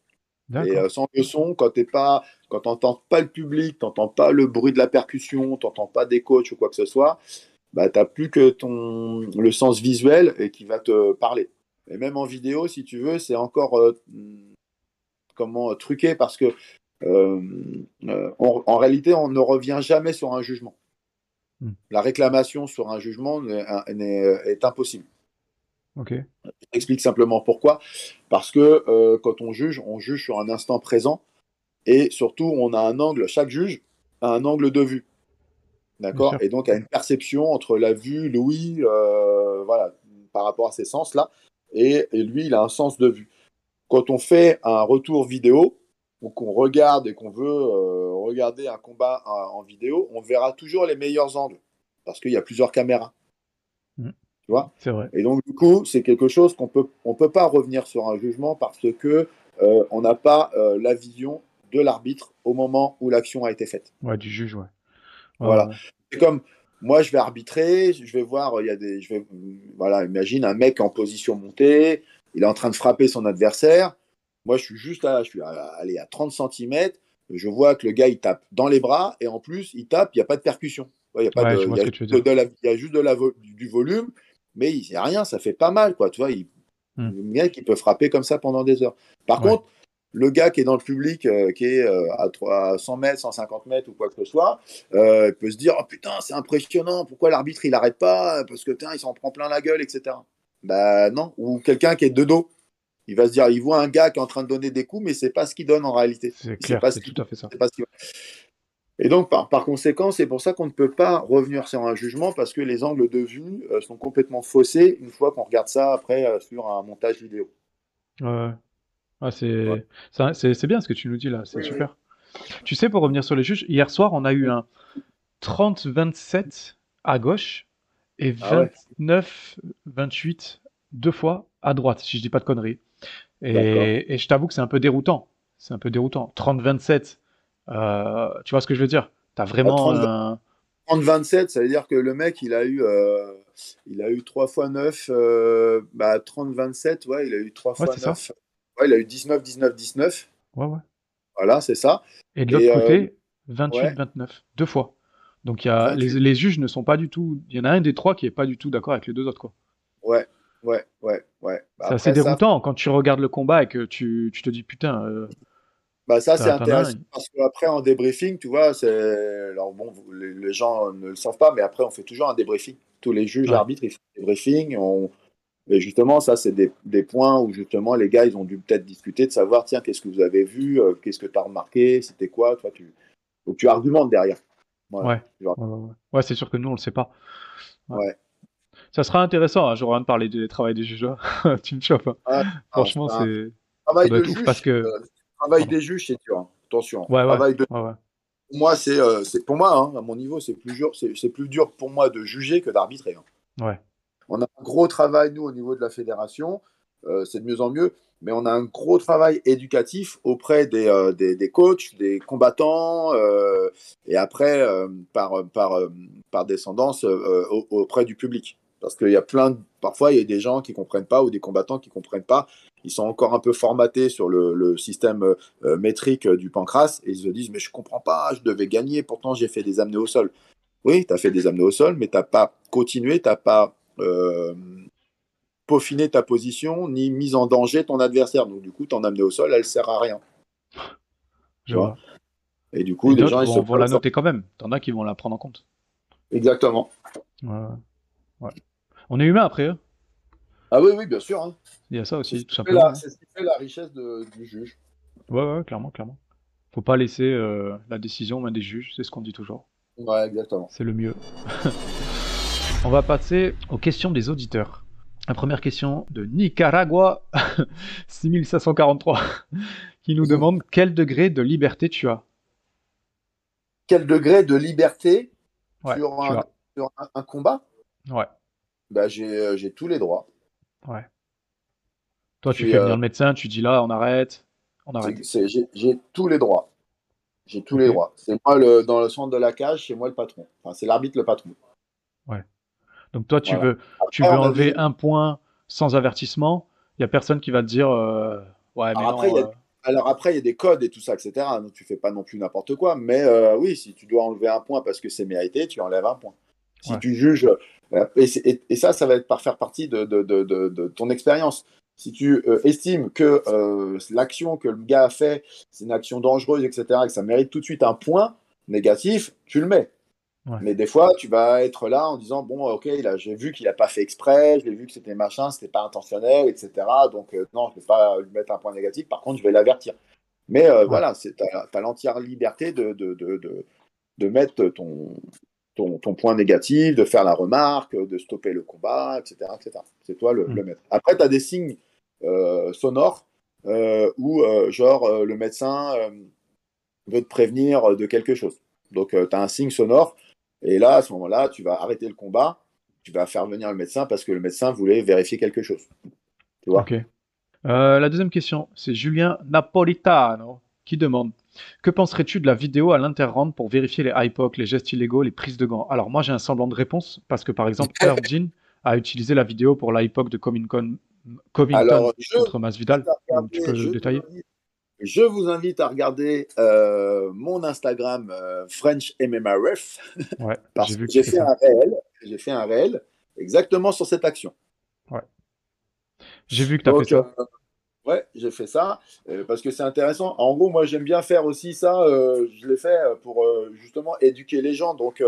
Et sans le son, quand t'es pas, quand t'entends pas le public, t'entends pas le bruit de la percussion, t'entends pas des coachs ou quoi que ce soit, bah t'as plus que ton le sens visuel et qui va te parler. Et même en vidéo, si tu veux, c'est encore comment truqué parce que euh, euh, en réalité, on ne revient jamais sur un jugement. Hmm. La réclamation sur un jugement est, impossible. Ok. J'explique simplement pourquoi. Parce que euh, quand on juge, on juge sur un instant présent et surtout, on a un angle, chaque juge a un angle de vue. D'accord? Et donc, a une perception entre la vue, l'ouïe, voilà, par rapport à ces sens-là, et, lui, il a un sens de vue. Quand on fait un retour vidéo, ou qu'on regarde et qu'on veut euh, regarder un combat en, vidéo, on verra toujours les meilleurs angles parce qu'il y a plusieurs caméras. Mm. Tu vois? C'est vrai. Et donc, du coup, c'est quelque chose qu'on peut, on peut pas revenir sur un jugement parce que euh, on n'a pas euh, la vision de l'arbitre au moment où l'action a été faite. Ouais, du juge, ouais. voilà. C'est comme moi, je vais arbitrer, je vais voir, il y a des, je vais, voilà, imagine un mec en position montée, il est en train de frapper son adversaire. Moi, je suis juste là, je suis à 30 cm. Je vois que le gars, il tape dans les bras et en plus, il tape, il n'y a pas de percussion. Il y a, pas de, il y a, juste de la, du volume, mais il n'y a rien, ça fait pas mal. Quoi, tu vois, il, hmm. Le peut frapper comme ça pendant des heures. Par contre, le gars qui est dans le public, euh, qui est euh, à, 100 mètres, 150 mètres ou quoi que ce soit, euh, il peut se dire oh, putain, c'est impressionnant, pourquoi l'arbitre il n'arrête pas Parce que putain, il s'en prend plein la gueule, etc. Bah non. Ou quelqu'un qui est de dos. Il va se dire, il voit un gars qui est en train de donner des coups, mais c'est pas ce qu'il donne en réalité. C'est clair, tout à fait ça. Et donc, par, par conséquent, c'est pour ça qu'on ne peut pas revenir sur un jugement parce que les angles de vue euh, sont complètement faussés une fois qu'on regarde ça après euh, sur un montage vidéo. Ouais. Ah, c'est bien ce que tu nous dis là, c'est super. Tu sais, pour revenir sur les juges, hier soir, on a eu un 30-27 à gauche et 29-28 ah deux fois à droite, si je dis pas de conneries. Et, je t'avoue que c'est un peu déroutant. C'est un peu déroutant. 30-27, euh, tu vois ce que je veux dire? Tu as vraiment 30-27, ça veut dire que le mec, il a eu, euh, il a eu 3 fois 9, euh, bah, 30-27, ouais, il a eu 3 fois 9. Ouais, il a eu 19-19-19. Ouais, ouais. Voilà, c'est ça. Et de l'autre côté, 28-29, deux fois. Donc, y a, les, les, juges ne sont pas du tout. Il y en a un des trois qui est pas du tout d'accord avec les deux autres, quoi. Ouais, ouais, ouais, ouais. Bah, c'est assez déroutant quand tu regardes le combat et que tu, tu te dis putain. Euh, bah ça c'est intéressant parce qu'après en débriefing, tu vois, c'est alors bon, les, gens ne le savent pas, mais après on fait toujours un débriefing. Tous les juges arbitres ils font un débriefing. On... Et justement, ça c'est des, des, points où justement les gars ils ont dû peut-être discuter de savoir tiens qu'est-ce que vous avez vu, euh, qu'est-ce que tu as remarqué, c'était quoi, toi tu donc tu argumentes derrière. Ouais. Ouais, c'est sûr que nous on le sait pas. Ouais. Ça sera intéressant, hein, j'aurai de parler du travail des juges. tu me chauffes. Hein. Franchement, c'est. Travail de juge, parce que. Euh, travail des juges, c'est dur. Hein. Attention. Ouais, de... Moi, c'est, euh, pour moi, hein, à mon niveau, c'est plus dur, c'est, plus dur pour moi de juger que d'arbitrer. Ouais. On a un gros travail nous au niveau de la fédération, euh, c'est de mieux en mieux, mais on a un gros travail éducatif auprès des, des, des coachs, des combattants, et après par, par, par descendance auprès du public. Parce qu'il y a plein de... Parfois, il y a des gens qui ne comprennent pas ou des combattants qui ne comprennent pas. Ils sont encore un peu formatés sur le, système euh, métrique du pancras et ils se disent Mais je ne comprends pas, je devais gagner, pourtant j'ai fait des amenés au sol. Oui, tu as fait des amenés au sol, mais tu n'as pas continué, tu n'as pas euh, peaufiné ta position ni mis en danger ton adversaire. Donc, du coup, ton amené au sol, elle ne sert à rien. Je vois. Et du coup, les gens vont, vont la noter quand même. Tu en as qui vont la prendre en compte. Exactement. Ouais. ouais. On est humain après. Hein. ah oui, oui, bien sûr. Hein. Il y a ça aussi, tout simplement. C'est ce qui fait la richesse du juge. Ouais, ouais, clairement, clairement. Faut pas laisser euh, la décision aux mains des juges, c'est ce qu'on dit toujours. Ouais, exactement. C'est le mieux. On va passer aux questions des auditeurs. La première question de Nicaragua 6543 qui nous demande quel degré de liberté tu as. Quel degré de liberté sur, un combat? Ouais bah, euh, j'ai tous les droits. Ouais. Toi, tu fais venir euh, le médecin, tu dis là, on arrête. On arrête. J'ai tous les droits. J'ai tous les droits. C'est moi, le, dans le centre de la cage, c'est moi le patron. Enfin, c'est l'arbitre le patron. Ouais. Donc toi, tu veux, tu veux enlever un point sans avertissement. Il n'y a personne qui va te dire euh, ouais, mais alors, après, alors après, il y a des codes et tout ça, etc. Donc tu fais pas non plus n'importe quoi. Mais oui, si tu dois enlever un point parce que c'est mérité, tu enlèves un point. Si tu juges et, ça, ça va être par faire partie de, ton expérience. Si tu euh, estimes que euh, l'action que le gars a fait, c'est une action dangereuse, etc., et que ça mérite tout de suite un point négatif, tu le mets. Mais des fois, tu vas être là en disant bon, ok, j'ai vu qu'il n'a pas fait exprès, j'ai vu que c'était machin, c'était pas intentionnel, etc. Donc euh, non, je ne vais pas lui mettre un point négatif. Par contre, je vais l'avertir. Mais voilà, tu as, l'entière liberté de, de, mettre ton, ton, point négatif, de faire la remarque, de stopper le combat, etc. etc. C'est toi le, mm. maître. Après, tu as des signes euh, sonores euh, où, euh, genre, le médecin veut te prévenir de quelque chose. Donc, tu as un signe sonore, et là, à ce moment-là, tu vas arrêter le combat, tu vas faire venir le médecin parce que le médecin voulait vérifier quelque chose. Tu vois? Ok. la deuxième question, c'est Julien Napolitano qui demande que penserais-tu de la vidéo à l'interround pour vérifier les hypocs, les gestes illégaux, les prises de gants? Alors moi j'ai un semblant de réponse parce que par exemple Erdin a utilisé la vidéo pour l'hypoc de Covington, Covington contre Masvidal. tu peux je détailler? je vous invite à regarder euh, mon Instagram euh, French MMA Ref ouais, parce que j'ai fait un réel, j'ai fait un réel exactement sur cette action. Ouais. J'ai vu que tu as fait ça. Euh, Ouais, j'ai fait ça euh, parce que c'est intéressant. En gros, moi, j'aime bien faire aussi ça. Euh, je l'ai fait pour euh, justement éduquer les gens. Donc,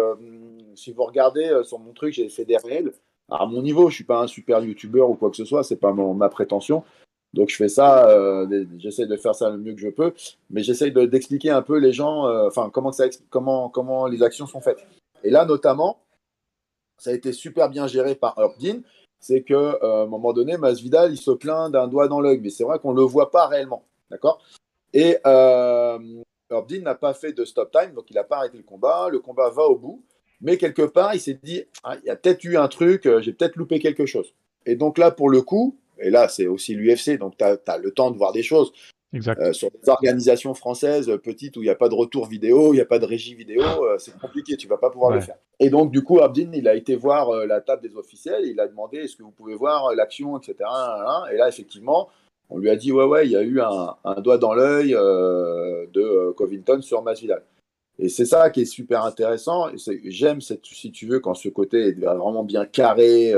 si vous regardez sur mon truc, j'ai fait des réels. À mon niveau, je suis pas un super youtubeur ou quoi que ce soit. C'est pas ma prétention. Donc, je fais ça. j'essaie de faire ça le mieux que je peux, mais j'essaie d'expliquer un peu les gens, enfin comment ça, comment comment les actions sont faites. Et là, notamment, ça a été super bien géré par Dean c'est qu'à euh, un moment donné, Masvidal, il se plaint d'un doigt dans l'œil, mais c'est vrai qu'on ne le voit pas réellement. D'accord? Et euh, n'a pas fait de stop time, donc il n'a pas arrêté le combat. Le combat va au bout, mais quelque part, il s'est dit ah, il y a peut-être eu un truc, euh, j'ai peut-être loupé quelque chose. Et donc là, pour le coup, et là, c'est aussi l'UFC, donc tu as, le temps de voir des choses. Euh, sur des organisations françaises euh, petites où il n'y a pas de retour vidéo, il n'y a pas de régie vidéo, euh, c'est compliqué, tu vas pas pouvoir le faire. Et donc, du coup, Abdin, il a été voir la table des officiels, il a demandé est-ce que vous pouvez voir l'action, etc. Et là, effectivement, on lui a dit ouais, ouais, il y a eu un, doigt dans l'œil de Covington sur Masvidal. Et c'est ça qui est super intéressant. J'aime, si tu veux, quand ce côté est vraiment bien carré,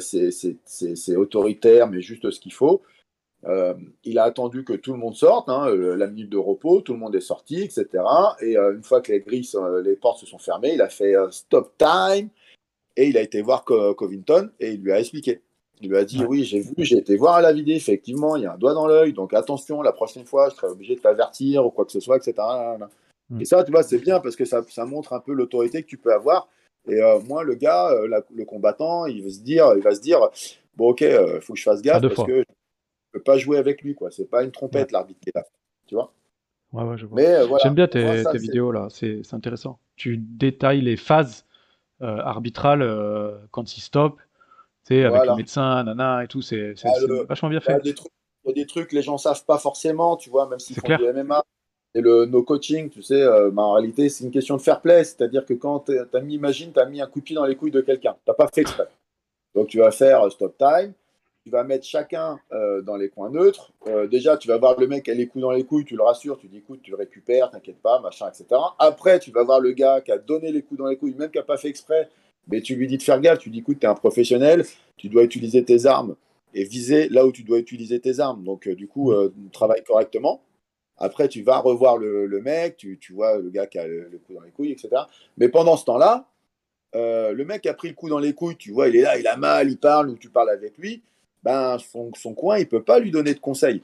c'est autoritaire, mais juste ce qu'il faut. Euh, il a attendu que tout le monde sorte, hein, la minute de repos, tout le monde est sorti, etc. Et euh, une fois que les grilles, les portes se sont fermées, il a fait stop time et il a été voir Covington et il lui a expliqué. Il lui a dit Oui, j'ai vu, j'ai été voir la vidéo, effectivement, il y a un doigt dans l'œil, donc attention, la prochaine fois, je serai obligé de t'avertir ou quoi que ce soit, etc. Mm. Et ça, tu vois, c'est bien parce que ça, ça, montre un peu l'autorité que tu peux avoir. Et euh, moi, le gars, euh, le combattant, il va se dire, il va se dire, bon, ok, il euh, faut que je fasse gaffe parce que je peux pas jouer avec lui, quoi. C'est pas une trompette l'arbitre qui est là, tu vois. Ouais, ouais, je vois. J'aime bien tes, tes vidéos là, c'est intéressant. Tu détailles les phases arbitrales quand il stoppe, tu sais, avec le médecin, nana et tout, c'est ah, vachement bien fait. Il y a des trucs, les gens savent pas forcément, tu vois, même s'ils font clair. du MMA. Et le no coaching, tu sais, euh, bah, en réalité, c'est une question de fair play. C'est-à-dire que quand tu as mis, imagine, tu as mis un coup de pied dans les couilles de quelqu'un. Tu n'as pas fait exprès. Donc, tu vas faire stop time. Tu vas mettre chacun euh, dans les coins neutres. Euh, déjà, tu vas voir le mec qui a les coups dans les couilles, tu le rassures, tu dis écoute, tu le récupères, t'inquiète pas, machin, etc. Après, tu vas voir le gars qui a donné les coups dans les couilles, même qui n'a pas fait exprès, mais tu lui dis de faire gaffe. Tu dis écoute, tu es un professionnel, tu dois utiliser tes armes et viser là où tu dois utiliser tes armes. Donc, du coup, travaille correctement. Après, tu vas revoir le, mec, tu, vois le gars qui a le, coup dans les couilles, etc. Mais pendant ce temps-là, euh, le mec a pris le coup dans les couilles, tu vois, il est là, il a mal, il parle, ou tu parles avec lui, ben son, coin, il peut pas lui donner de conseils.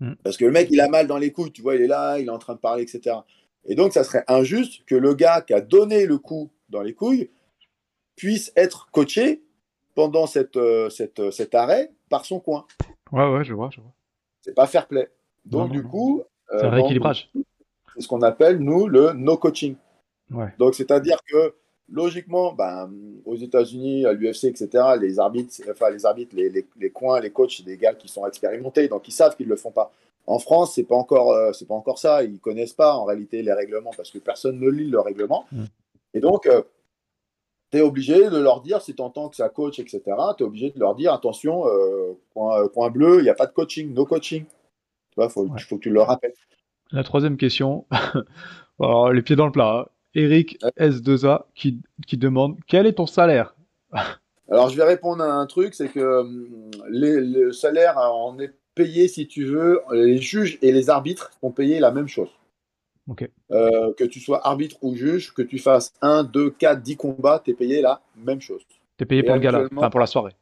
Hmm. Parce que le mec, il a mal dans les couilles, tu vois, il est là, il est en train de parler, etc. Et donc, ça serait injuste que le gars qui a donné le coup dans les couilles puisse être coaché pendant cette, euh, cette, cet arrêt par son coin. Ouais, ouais, je vois, je vois. C'est pas fair play. Donc, du coup. C'est un euh, rééquilibrage. C'est ce qu'on appelle, nous, le no coaching. Donc, c'est-à-dire que logiquement, ben, aux États-Unis, à l'UFC, etc., les arbitres, enfin les arbitres, les, les, coins, les coachs, c'est des gars qui sont expérimentés, donc ils savent qu'ils ne le font pas. En France, c'est pas encore, euh, c'est pas encore ça. Ils connaissent pas en réalité les règlements parce que personne ne lit le règlement. Mm. Et donc, euh, tu es obligé de leur dire, si tu entends que ça coach, etc., tu es obligé de leur dire attention, point, point, bleu, il n'y a pas de coaching, no coaching. Il faut, que tu le rappelles. La troisième question, Alors, les pieds dans le plat. Hein. Eric S2A qui, qui demande quel est ton salaire? Alors je vais répondre à un truc, c'est que hum, le salaire, on est payé si tu veux, les juges et les arbitres sont payés la même chose. Ok. Euh, que tu sois arbitre ou juge, que tu fasses 1, 2, 4, 10 combats, tu es payé la même chose. Tu es payé pour le gala, enfin pour la soirée.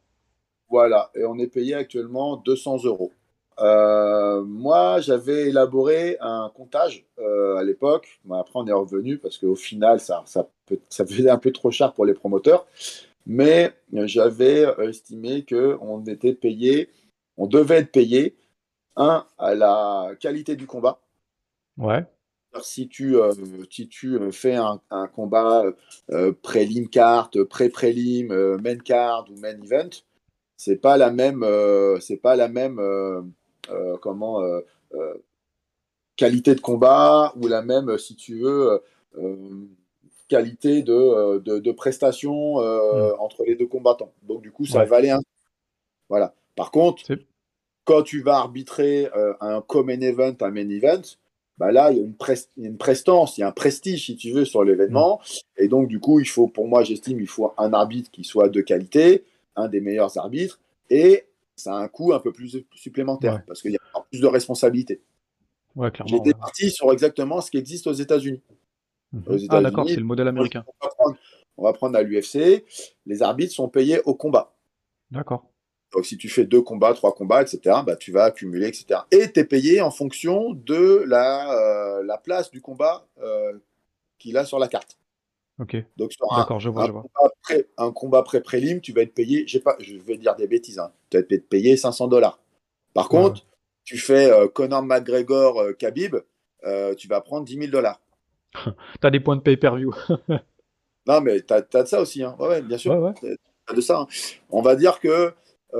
Voilà, et on est payé actuellement 200 euros. Euh, moi, j'avais élaboré un comptage euh, à l'époque. après, on est revenu parce qu'au final, ça, ça, ça, faisait un peu trop cher pour les promoteurs. Mais j'avais estimé qu'on était payé, on devait être payé, un, à la qualité du combat. Ouais. Si tu, euh, si tu fais un, un combat pré-lim card, pré-prélim, main card ou main event, c'est pas la même, c'est pas la même euh, comment euh, euh, qualité de combat ou la même, si tu veux, qualité de, de, prestation hmm. entre les deux combattants. Donc, du coup, ça valait un. Voilà. Par contre, quand tu vas arbitrer un common event, un main event, bah là, il y, a une une prestance, il y a un prestige, si tu veux, sur l'événement. Hmm. Et donc, du coup, il faut, pour moi, j'estime, il faut un arbitre qui soit de qualité, un des meilleurs arbitres, et ça a un coût un peu plus supplémentaire parce qu'il y a plus de responsabilités. Ouais, J'étais parti sur exactement ce qui existe aux États-Unis. Mhm. ah, d'accord, c'est le modèle américain. On va, prendre, à l'UFC, les arbitres sont payés au combat. D'accord. Donc, si tu fais deux combats, trois combats, etc., bah, tu vas accumuler, etc. Et tu es payé en fonction de la, euh, la place du combat euh, qu'il a sur la carte. Ok. Donc, D'accord, je vois, un, je vois. Combat pré, un combat pré-prélim, tu vas être payé, pas, je vais dire des bêtises, hein, tu vas être payé 500 dollars. Par contre, tu fais euh, Conor McGregor euh, Khabib, euh, tu vas prendre 10 000 dollars. tu as des points de pay-per-view. non, mais tu as, de ça aussi. Hein. Ouais, bien sûr. Ouais, de ça. Hein. On va dire que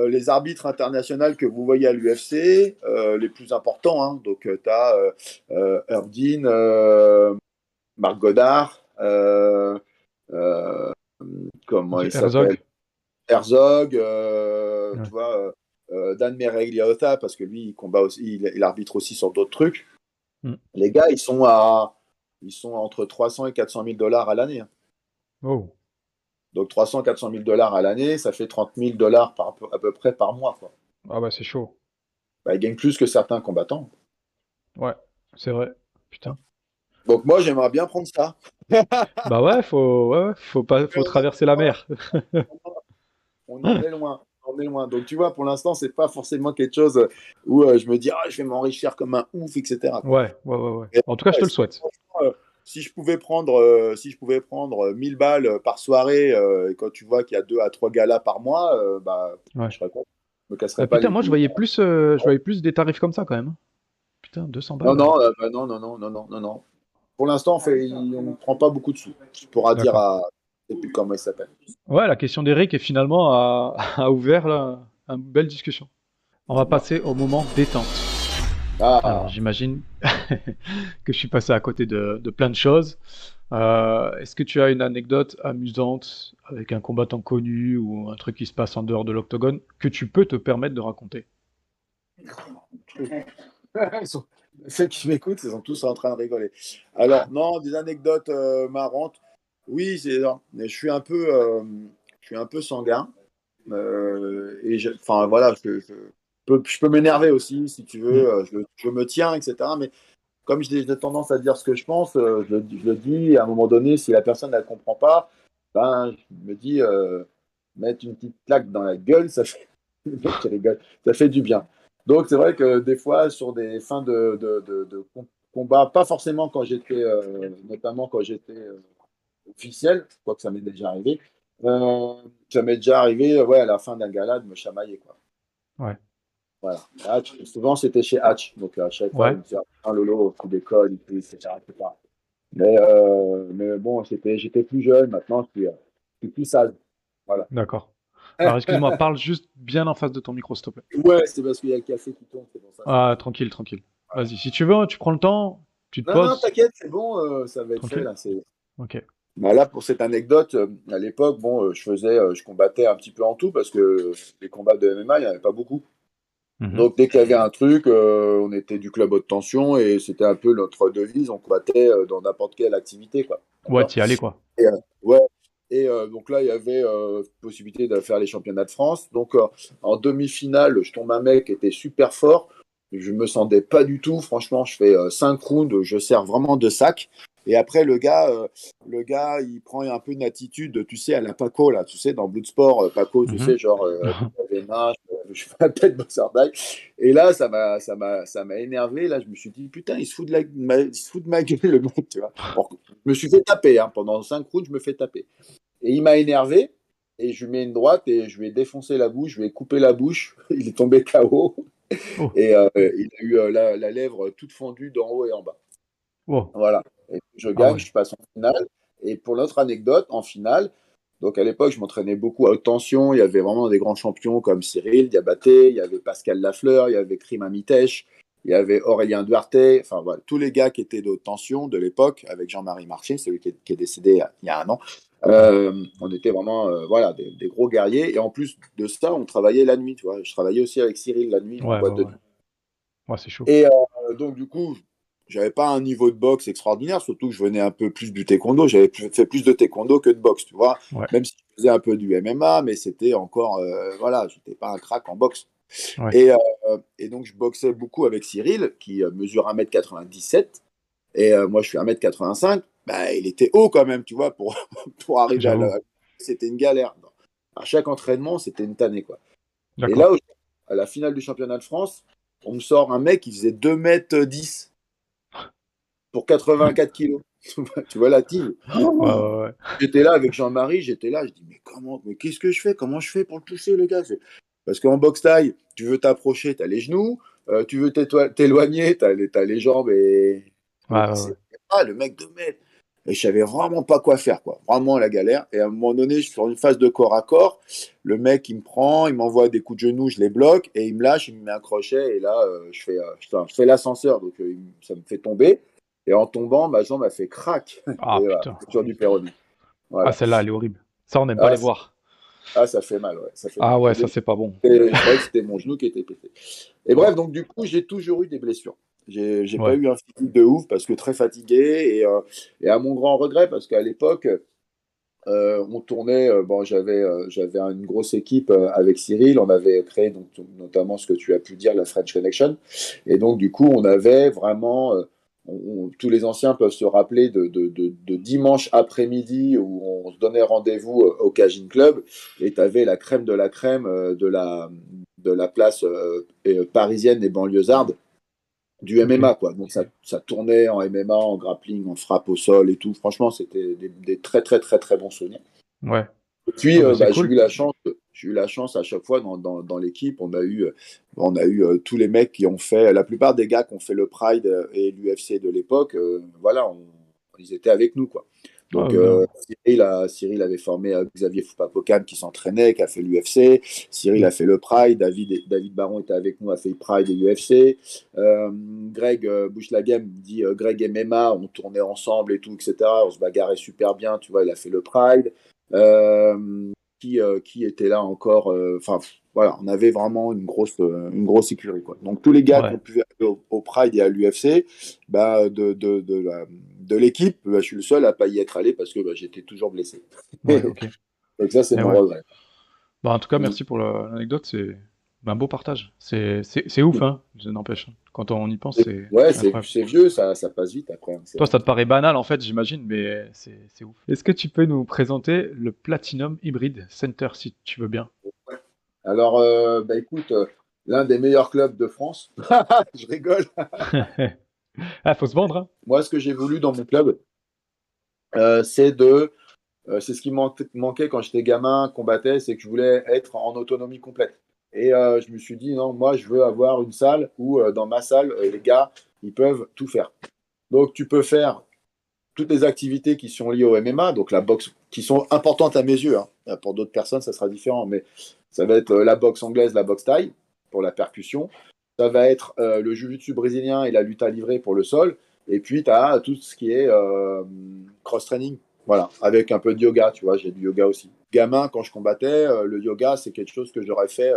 les arbitres internationaux que vous voyez à l'UFC, les plus importants, hein, donc tu as Erdine, Marc Godard, euh, euh, comment il s'appelle? Herzog, euh, tu vois, Dan Meregliota, parce que lui, il combat aussi, il, arbitre aussi sur d'autres trucs. Mm. Les gars, ils sont à ils sont entre 300 et 400 000 dollars à l'année. Hein. Oh. Donc 300, 400 000 dollars à l'année, ça fait 30 000 dollars à peu près par mois. Quoi. Ah bah c'est chaud. Bah, ils gagnent plus que certains combattants. Ouais, c'est vrai. Putain. Donc moi j'aimerais bien prendre ça. bah ouais, faut, ouais, faut pas, faut traverser la mer. on en est loin. Loin. Donc tu vois, pour l'instant, c'est pas forcément quelque chose où euh, je me dis ah je vais m'enrichir comme un ouf, etc. Ouais, ouais, ouais, ouais. En tout cas, je te le souhaite. Euh, si je pouvais prendre, euh, si je pouvais prendre 1000 balles par soirée, quand tu vois qu'il y a 2 à 3 galas par mois, bah, je serais content. Me casserais pas putain, moi, je voyais, plus, je voyais plus des tarifs comme ça quand même. Putain, 200 balles. Non, non, bah, non, non, non, non, non, non. Pour l'instant, on ne prend pas beaucoup de sous. Tu pourras dire à. Sais plus comment il s'appelle. Ouais, la question d'Eric est finalement a, ouvert là, une belle discussion. On va passer au moment détente. Ah. J'imagine que je suis passé à côté de, plein de choses. Euh, est-ce que tu as une anecdote amusante avec un combattant connu ou un truc qui se passe en dehors de l'octogone que tu peux te permettre de raconter? Ceux qui m'écoutent, ils sont tous en train de rigoler. Alors, non, des anecdotes euh, marrantes. Oui, c'est je suis un peu, euh, je suis un peu sanguin. et enfin voilà, je, je peux m'énerver aussi, si tu veux, mm. euh, je, me tiens, etc. Mais comme j'ai tendance à dire ce que je pense, euh, je, le dis, à un moment donné, si la personne ne comprend pas, ben, je me dis, euh, mettre une petite claque dans la gueule, ça fait, ça fait du bien. Donc c'est vrai que des fois, sur des fins de, de, combat, pas forcément quand j'étais, notamment quand j'étais officiel, quoique ça m'est déjà arrivé, ça m'est déjà arrivé ouais, à la fin d'un gala de me chamailler. Quoi. Ouais. Voilà. souvent, c'était chez Hatch. Donc, à chaque fois, ouais. il me un Lolo, coup d'école, etc., etc. Mais, euh, mais bon, j'étais plus jeune. Maintenant, je suis, euh, plus sale. Voilà. D'accord. Alors, excuse-moi, parle juste bien en face de ton micro, s'il te plaît. Ouais, c'est parce qu'il y a le café qui tombe, c'est pour ça. Ah, tranquille, tranquille. Vas-y, si tu veux, tu prends le temps, tu te non, poses. Non, t'inquiète, c'est bon, euh, ça va être fait, là. Ok. Bah là, pour cette anecdote, euh, à l'époque, bon, je faisais, je combattais un petit peu en tout parce que les combats de MMA, il n'y en avait pas beaucoup. Mhm. Donc dès qu'il y avait un truc, euh, on était du club haute tension et c'était un peu notre devise, on combattait euh, dans n'importe quelle activité. Quoi. Ouais, y allais quoi. Et, euh, ouais. Et donc là, il y avait possibilité de faire les championnats de France. Donc en demi-finale, je tombe un mec qui était super fort. Je me sentais pas du tout. Franchement, je fais 5 rounds, je sers vraiment de sac. Et après, le gars, euh, le gars, il prend un peu une attitude, tu sais, à la Paco, là, tu sais, dans Bloodsport, euh, Paco, tu mhm. sais, genre, euh, je fais la tête boxer Et là, ça m'a, ça m'a, ça m'a énervé. Là, je me suis dit, putain, il se fout de, la, il se fout de ma gueule, le mec, tu vois. je me suis fait taper, hein, pendant cinq rounds, je me fais taper. Et il m'a énervé, et je lui mets une droite, et je lui ai défoncé la bouche, je lui ai coupé la bouche, il est tombé KO. Oh. Et il a eu la, la lèvre toute fendue d'en haut et en bas. Voilà. Et je gagne, ah je passe en finale. Et pour l'autre anecdote, en finale, donc à l'époque, je m'entraînais beaucoup à haute tension. Il y avait vraiment des grands champions comme Cyril Diabaté, il y avait Pascal Lafleur, il y avait Krima Mitech, il y avait Aurélien Duarte, enfin voilà, tous les gars qui étaient de haute tension de l'époque, avec Jean-Marie Marché, celui qui est, décédé il y a un an. Euh, on était vraiment euh, voilà, des, gros guerriers. Et en plus de ça, on travaillait la nuit. Tu vois. Je travaillais aussi avec Cyril la nuit. Ouais, ouais, c'est chaud. Et euh, donc, du coup, j'avais pas un niveau de boxe extraordinaire, surtout que je venais un peu plus du taekwondo. J'avais fait plus de taekwondo que de boxe, tu vois. Même si je faisais un peu du MMA, mais c'était encore, euh, voilà, j'étais pas un crack en boxe. Et, euh, et, donc, je boxais beaucoup avec Cyril, qui euh, mesure 1m97. Et moi, je suis 1m85. Bah, il était haut quand même, tu vois, pour, pour arriver à la... C'était une galère. À chaque entraînement, c'était une tannée, quoi. Et là, à la finale du championnat de France, on me sort un mec qui faisait 2m10 pour 84 kilos. tu vois la team J'étais là avec Jean-Marie, j'étais là, je dis mais comment, mais qu'est-ce que je fais? Comment je fais pour le toucher le gars? Parce qu'en boxe taille, tu veux t'approcher, tu as les genoux, euh, tu veux t'éloigner, tu as, les jambes et. Ah, le mec de mètre. Et je savais vraiment pas quoi faire, quoi. Vraiment la galère. Et à un moment donné, je suis sur une phase de corps à corps. Le mec, il me prend, il m'envoie des coups de genoux, je les bloque et il me lâche, il me met un crochet. Et là, euh, je fais, euh, je fais l'ascenseur, donc ça me fait tomber. Et en tombant, ma jambe a fait crack. Ah, putain. Sur du péronie. Ah, celle-là, elle est horrible. Ça, on n'aime pas ah, les voir. Ah, ça fait mal, ouais. Ça ah, ouais, ça, c'est pas bon. C'était mon genou qui était pété. Et bref, donc, du coup, j'ai toujours eu des blessures. J'ai pas eu un physique de ouf parce que très fatigué et, et à mon grand regret parce qu'à l'époque, euh, on tournait, euh, bon, j'avais euh, j'avais une grosse équipe avec Cyril, on avait créé donc, notamment ce que tu as pu dire, la French Connection. Et donc, du coup, on avait vraiment, tous les anciens peuvent se rappeler de, de, dimanche après-midi où on se donnait rendez-vous au Cajun Club et tu avais la crème de la crème de la, de la place parisienne et banlieusardes du MMA, quoi. Donc ça, ça, tournait en MMA, en grappling, en frappe au sol et tout. Franchement, c'était des, très, très, très, très bons souvenirs. Ouais. Et puis, ah, bah, euh, bah, j'ai eu la chance, j'ai eu la chance à chaque fois dans, dans, dans l'équipe, on a eu, euh, on a eu euh, tous les mecs qui ont fait, la plupart des gars qui ont fait le Pride et l'UFC de l'époque, voilà, ils étaient avec nous, quoi. Donc, ah, euh, Cyril, Cyril, avait formé euh, Xavier Foupapocan qui s'entraînait, qui a fait l'UFC. Cyril a fait le Pride. David, David Baron était avec nous, a fait le Pride et l'UFC. Euh, Greg Bouchlagem dit Greg MMA, on tournait ensemble et tout, etc. On se bagarrait super bien, tu vois, il a fait le Pride. Qui, qui était là encore Enfin, voilà, on avait vraiment une grosse, une grosse sécurité. Quoi. Donc, tous les gars qui ont pu aller au, Pride et à l'UFC, bah, de, de, de la de l'équipe, bah, je suis le seul à pas y être allé parce que bah, j'étais toujours blessé. Donc ça, c'est mon regret. Bah, en tout cas, merci pour l'anecdote. C'est un beau partage. C'est ouf, hein, n'empêche. Quand on y pense, c'est. Ouais, c'est vieux, ça, ça, passe vite après. Toi, ça te paraît banal, en fait, j'imagine, mais c'est ouf. Est-ce que tu peux nous présenter le Platinum Hybrid Center, si tu veux bien? Alors, euh, bah, écoute, euh, l'un des meilleurs clubs de France. je rigole. ah, faut se vendre. Hein. Moi, ce que j'ai voulu dans mon club, euh, c'est de. Euh, c'est ce qui manquait quand j'étais gamin, combattais, c'est que je voulais être en autonomie complète. Et euh, je me suis dit, non, moi, je veux avoir une salle où, dans ma salle, les gars, ils peuvent tout faire. Donc, tu peux faire toutes les activités qui sont liées au MMA, donc la boxe, qui sont importantes à mes yeux. Hein. Pour d'autres personnes, ça sera différent, mais ça va être la boxe anglaise, la boxe taille pour la percussion ça va être euh, le jiu-jitsu brésilien et la lutte à livrer pour le sol. Et puis, tu as tout ce qui est euh, cross-training, voilà, avec un peu de yoga, tu vois, j'ai du yoga aussi. Gamin, quand je combattais, euh, le yoga, c'est quelque chose que j'aurais fait,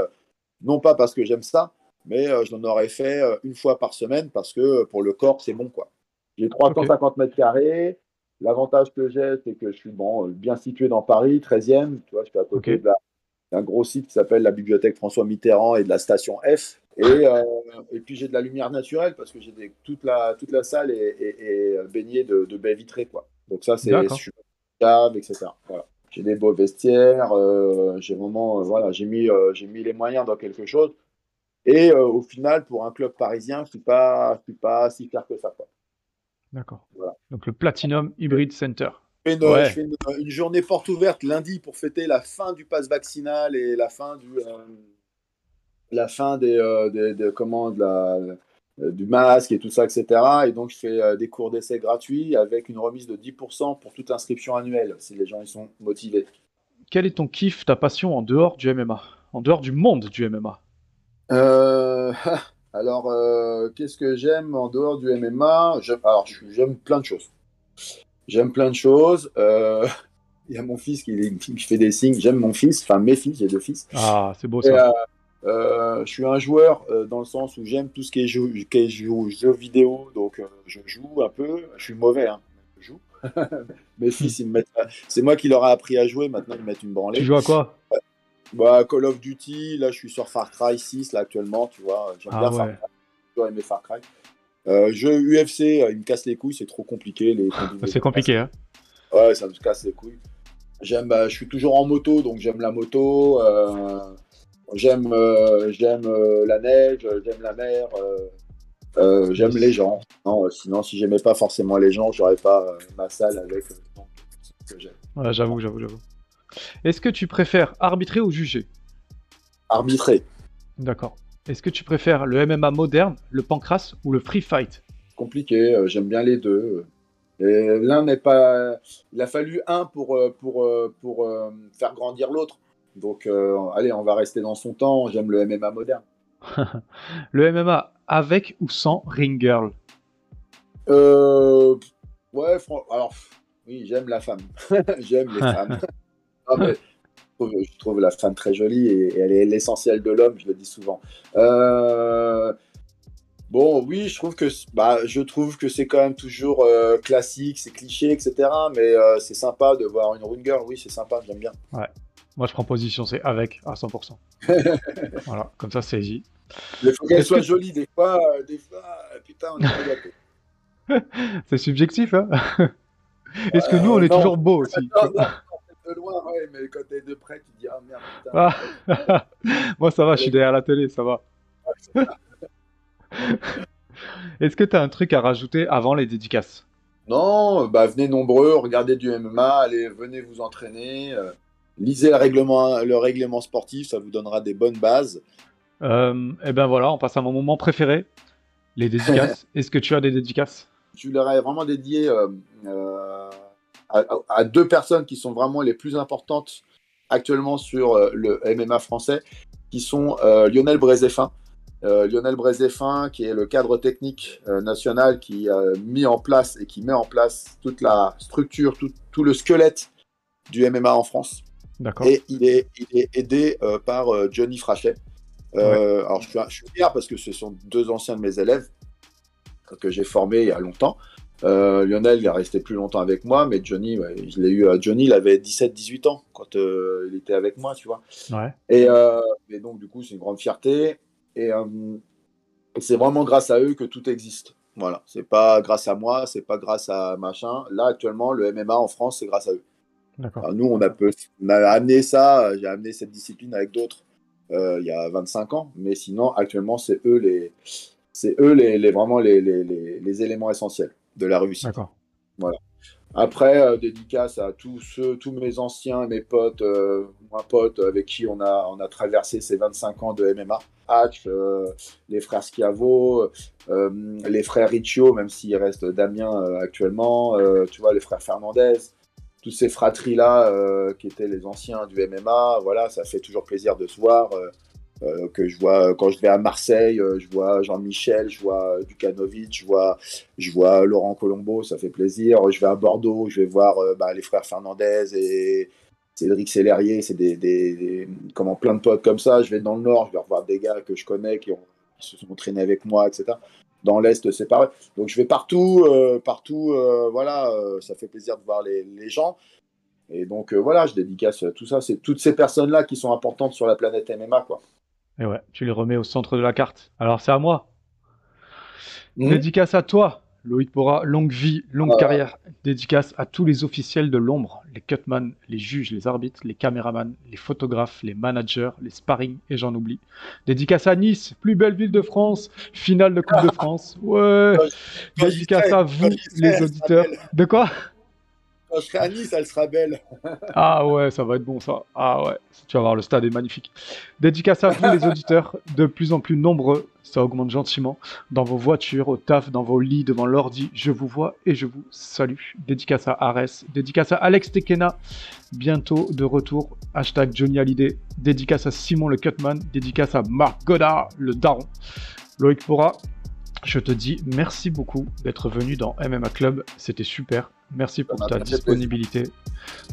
non pas parce que j'aime ça, mais je l'en aurais fait une fois par semaine parce que pour le corps, c'est bon, quoi. J'ai 350 mètres carrés. L'avantage que j'ai, c'est que je suis bon, bien situé dans Paris, 13e, tu vois, je suis à côté d'un gros site qui s'appelle la bibliothèque François Mitterrand et de la station F, euh, et, puis j'ai de la lumière naturelle parce que j'ai toute, la, toute la salle est, baignée de, baies vitrées. Quoi. Donc ça, c'est cave, etc. Voilà. J'ai des beaux vestiaires, euh, j'ai vraiment, euh, voilà, j'ai mis, j'ai mis les moyens dans quelque chose. Et au final, pour un club parisien, je ne suis, pas, suis pas si clair que ça. D'accord. Donc le Platinum Hybrid Center. Je fais, une, une, journée porte ouverte lundi pour fêter la fin du pass vaccinal et la fin du, la fin des, euh, de, comment, la, euh, du masque et tout ça, etc. Et donc, je fais euh, des cours d'essai gratuits avec une remise de 10% pour toute inscription annuelle, si les gens ils sont motivés. Quel est ton kiff, ta passion en dehors du MMA En dehors du monde du MMA Alors, qu'est-ce que j'aime en dehors du MMA Alors, j'aime plein de choses. J'aime plein de choses. Il y a mon fils qui, fait des signes. J'aime mon fils, enfin mes fils, j'ai deux fils. Ah, c'est beau ça. Euh, je suis un joueur euh, dans le sens où j'aime tout ce qui est, jeu, qui jeux vidéo, donc euh, je joue un peu. Je suis mauvais, hein, je joue. Mes fils, c'est moi qui leur ai appris à jouer. Maintenant, ils mettent une branlée. Tu joues à quoi? Bah, Call of Duty. Là, je suis sur Far Cry 6 là actuellement. Tu vois, j'aime ah bien Far Cry. aimé Far Cry. jeu UFC, il me casse les couilles. C'est trop compliqué. Les c'est compliqué, hein Ouais, ça me casse les couilles. J'aime, bah, je suis toujours en moto, donc j'aime la moto. J'aime euh, j'aime euh, la neige, j'aime la mer, euh, j'aime les gens. Non, sinon, si j'aimais pas forcément les gens, j'aurais pas ma salle avec ce que j'aime. Ouais, j'avoue, j'avoue, j'avoue. Est-ce que tu préfères arbitrer ou juger? Arbitrer. D'accord. Est-ce que tu préfères le MMA moderne, le pancras ou le free fight? Compliqué, j'aime bien les deux. L'un n'est pas. Il a fallu un pour, pour, pour faire grandir l'autre. Donc, euh, allez, on va rester dans son temps. J'aime le MMA moderne. le MMA avec ou sans ring girl? Euh, Ouais, alors, oui, j'aime la femme. j'aime les femmes. je, trouve, la femme très jolie et, elle est l'essentiel de l'homme, je le dis souvent. Euh, Bon, oui, je trouve que bah, je trouve que c'est quand même toujours euh, classique, c'est cliché, etc. Mais euh, c'est sympa de voir une rune girl. Oui, c'est sympa, j'aime bien. Ouais. Moi, je prends position, c'est avec à 100%. voilà, comme ça, c'est easy. Il faut qu'elle soit jolie des fois. Euh, des fois, putain, on est pas C'est subjectif, hein Est-ce que nous, on est toujours beaux aussi? De loin, ouais, mais quand t'es de près, tu te dis ah merde. Putain, ah. Moi, ça va, je suis derrière la télé, ça va. Est-ce que tu as un truc à rajouter avant les dédicaces? Non, bah venez nombreux, regardez du MMA, allez, venez vous entraîner, euh, lisez le règlement, le règlement sportif, ça vous donnera des bonnes bases. Euh, et ben voilà, on passe à mon moment préféré, les dédicaces. Est-ce que tu as des dédicaces? Tu leur ai vraiment dédié euh, euh, à, deux personnes qui sont vraiment les plus importantes actuellement sur le MMA français, qui sont Lionel Brézéfin euh, Lionel Brézéfin, qui est le cadre technique euh, national qui a mis en place et qui met en place toute la structure, tout, le squelette du MMA en France. Et il est, aidé euh, par Johnny Frachet. Alors je suis, fier parce que ce sont deux anciens de mes élèves que j'ai formés il y a longtemps. Lionel, il est resté plus longtemps avec moi, mais Johnny, je l'ai eu. Johnny, il avait 17-18 ans quand il était avec moi, tu vois. Ouais. Et, et, donc, du coup, c'est une grande fierté. Euh, et c'est vraiment grâce à eux que tout existe. Voilà, c'est pas grâce à moi, c'est pas grâce à machin. Là, actuellement, le MMA en France, c'est grâce à eux. Nous, on a, peu, on a amené ça, j'ai amené cette discipline avec d'autres euh, il y a 25 ans, mais sinon, actuellement, c'est eux les, c'est eux les, les vraiment les, les, les, éléments essentiels de la réussite. D'accord. Voilà. Après, euh, dédicace à tous ceux, tous mes anciens, mes potes, euh, un pote avec qui on a, on a traversé ces 25 ans de MMA. Hatch, euh, les frères Schiavo, les frères Riccio, même s'il reste Damien actuellement, tu vois, les frères Fernandez, tous ces fratries-là qui étaient les anciens du MMA. Voilà, ça fait toujours plaisir de se voir. Euh, que je vois quand je vais à Marseille, euh, je vois Jean-Michel, je vois Dukanovic, je vois, Laurent Colombo, ça fait plaisir. Je vais à Bordeaux, je vais voir euh, bah, les frères Fernandez et Cédric Célérier, c'est des, comment, plein de potes comme ça. Je vais dans le Nord, je vais revoir des gars que je connais qui, ont, se sont entraînés avec moi, etc. Dans l'Est, c'est pareil. Donc je vais partout, partout, voilà, ça fait plaisir de voir les, les gens. Et donc voilà, je dédicace tout ça. C'est toutes ces personnes-là qui sont importantes sur la planète MMA, quoi. Et ouais, tu les remets au centre de la carte. Alors c'est à moi. Mmh. Dédicace à toi, Loïc Bora, longue vie, longue carrière. Dédicace à tous les officiels de l'ombre, les cutman, les juges, les arbitres, les caméramans, les photographes, les managers, les sparring, et j'en oublie. Dédicace à Nice, plus belle ville de France, finale de Coupe de France. Ouais. Dédicace à vous, les auditeurs. De quoi? Quand je serai à Nice, elle sera belle. ah ouais, ça va être bon ça. Ah ouais, tu vas voir, le stade est magnifique. Dédicace à vous les auditeurs, de plus en plus nombreux, ça augmente gentiment. Dans vos voitures, au taf, dans vos lits, devant l'ordi, je vous vois et je vous salue. Dédicace à Ares, dédicace à Alex Tekena, bientôt de retour. Hashtag Johnny Hallyday, dédicace à Simon le Cutman, dédicace à Marc Godard, le daron. Loïc Pora, je te dis merci beaucoup d'être venu dans MMA Club, c'était super. Merci pour ta disponibilité.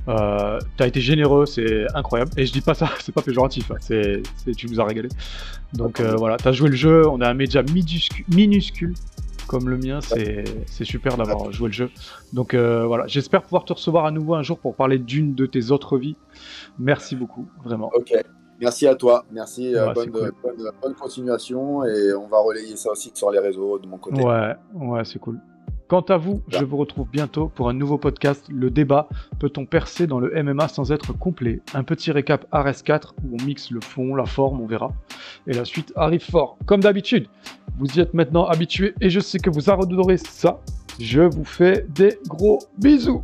Euh, tu as été généreux, c'est incroyable. Et je dis pas ça, c'est pas péjoratif, hein. c'est, tu nous as régalé. Donc euh, voilà, tu as joué le jeu, on a un média minuscule, comme le mien, c'est, super d'avoir joué le jeu. Donc euh, voilà, j'espère pouvoir te recevoir à nouveau un jour pour parler d'une de tes autres vies. Merci beaucoup, vraiment. Ok, merci à toi, merci, bonne, bonne continuation et on va relayer ça aussi sur les réseaux de mon côté. Ouais, ouais, c'est cool. Quant à vous, je vous retrouve bientôt pour un nouveau podcast, Le Débat. Peut-on percer dans le MMA sans être complet? Un petit récap RS4 où on mixe le fond, la forme, on verra. Et la suite arrive fort, comme d'habitude. Vous y êtes maintenant habitués et je sais que vous adorez ça. Je vous fais des gros bisous.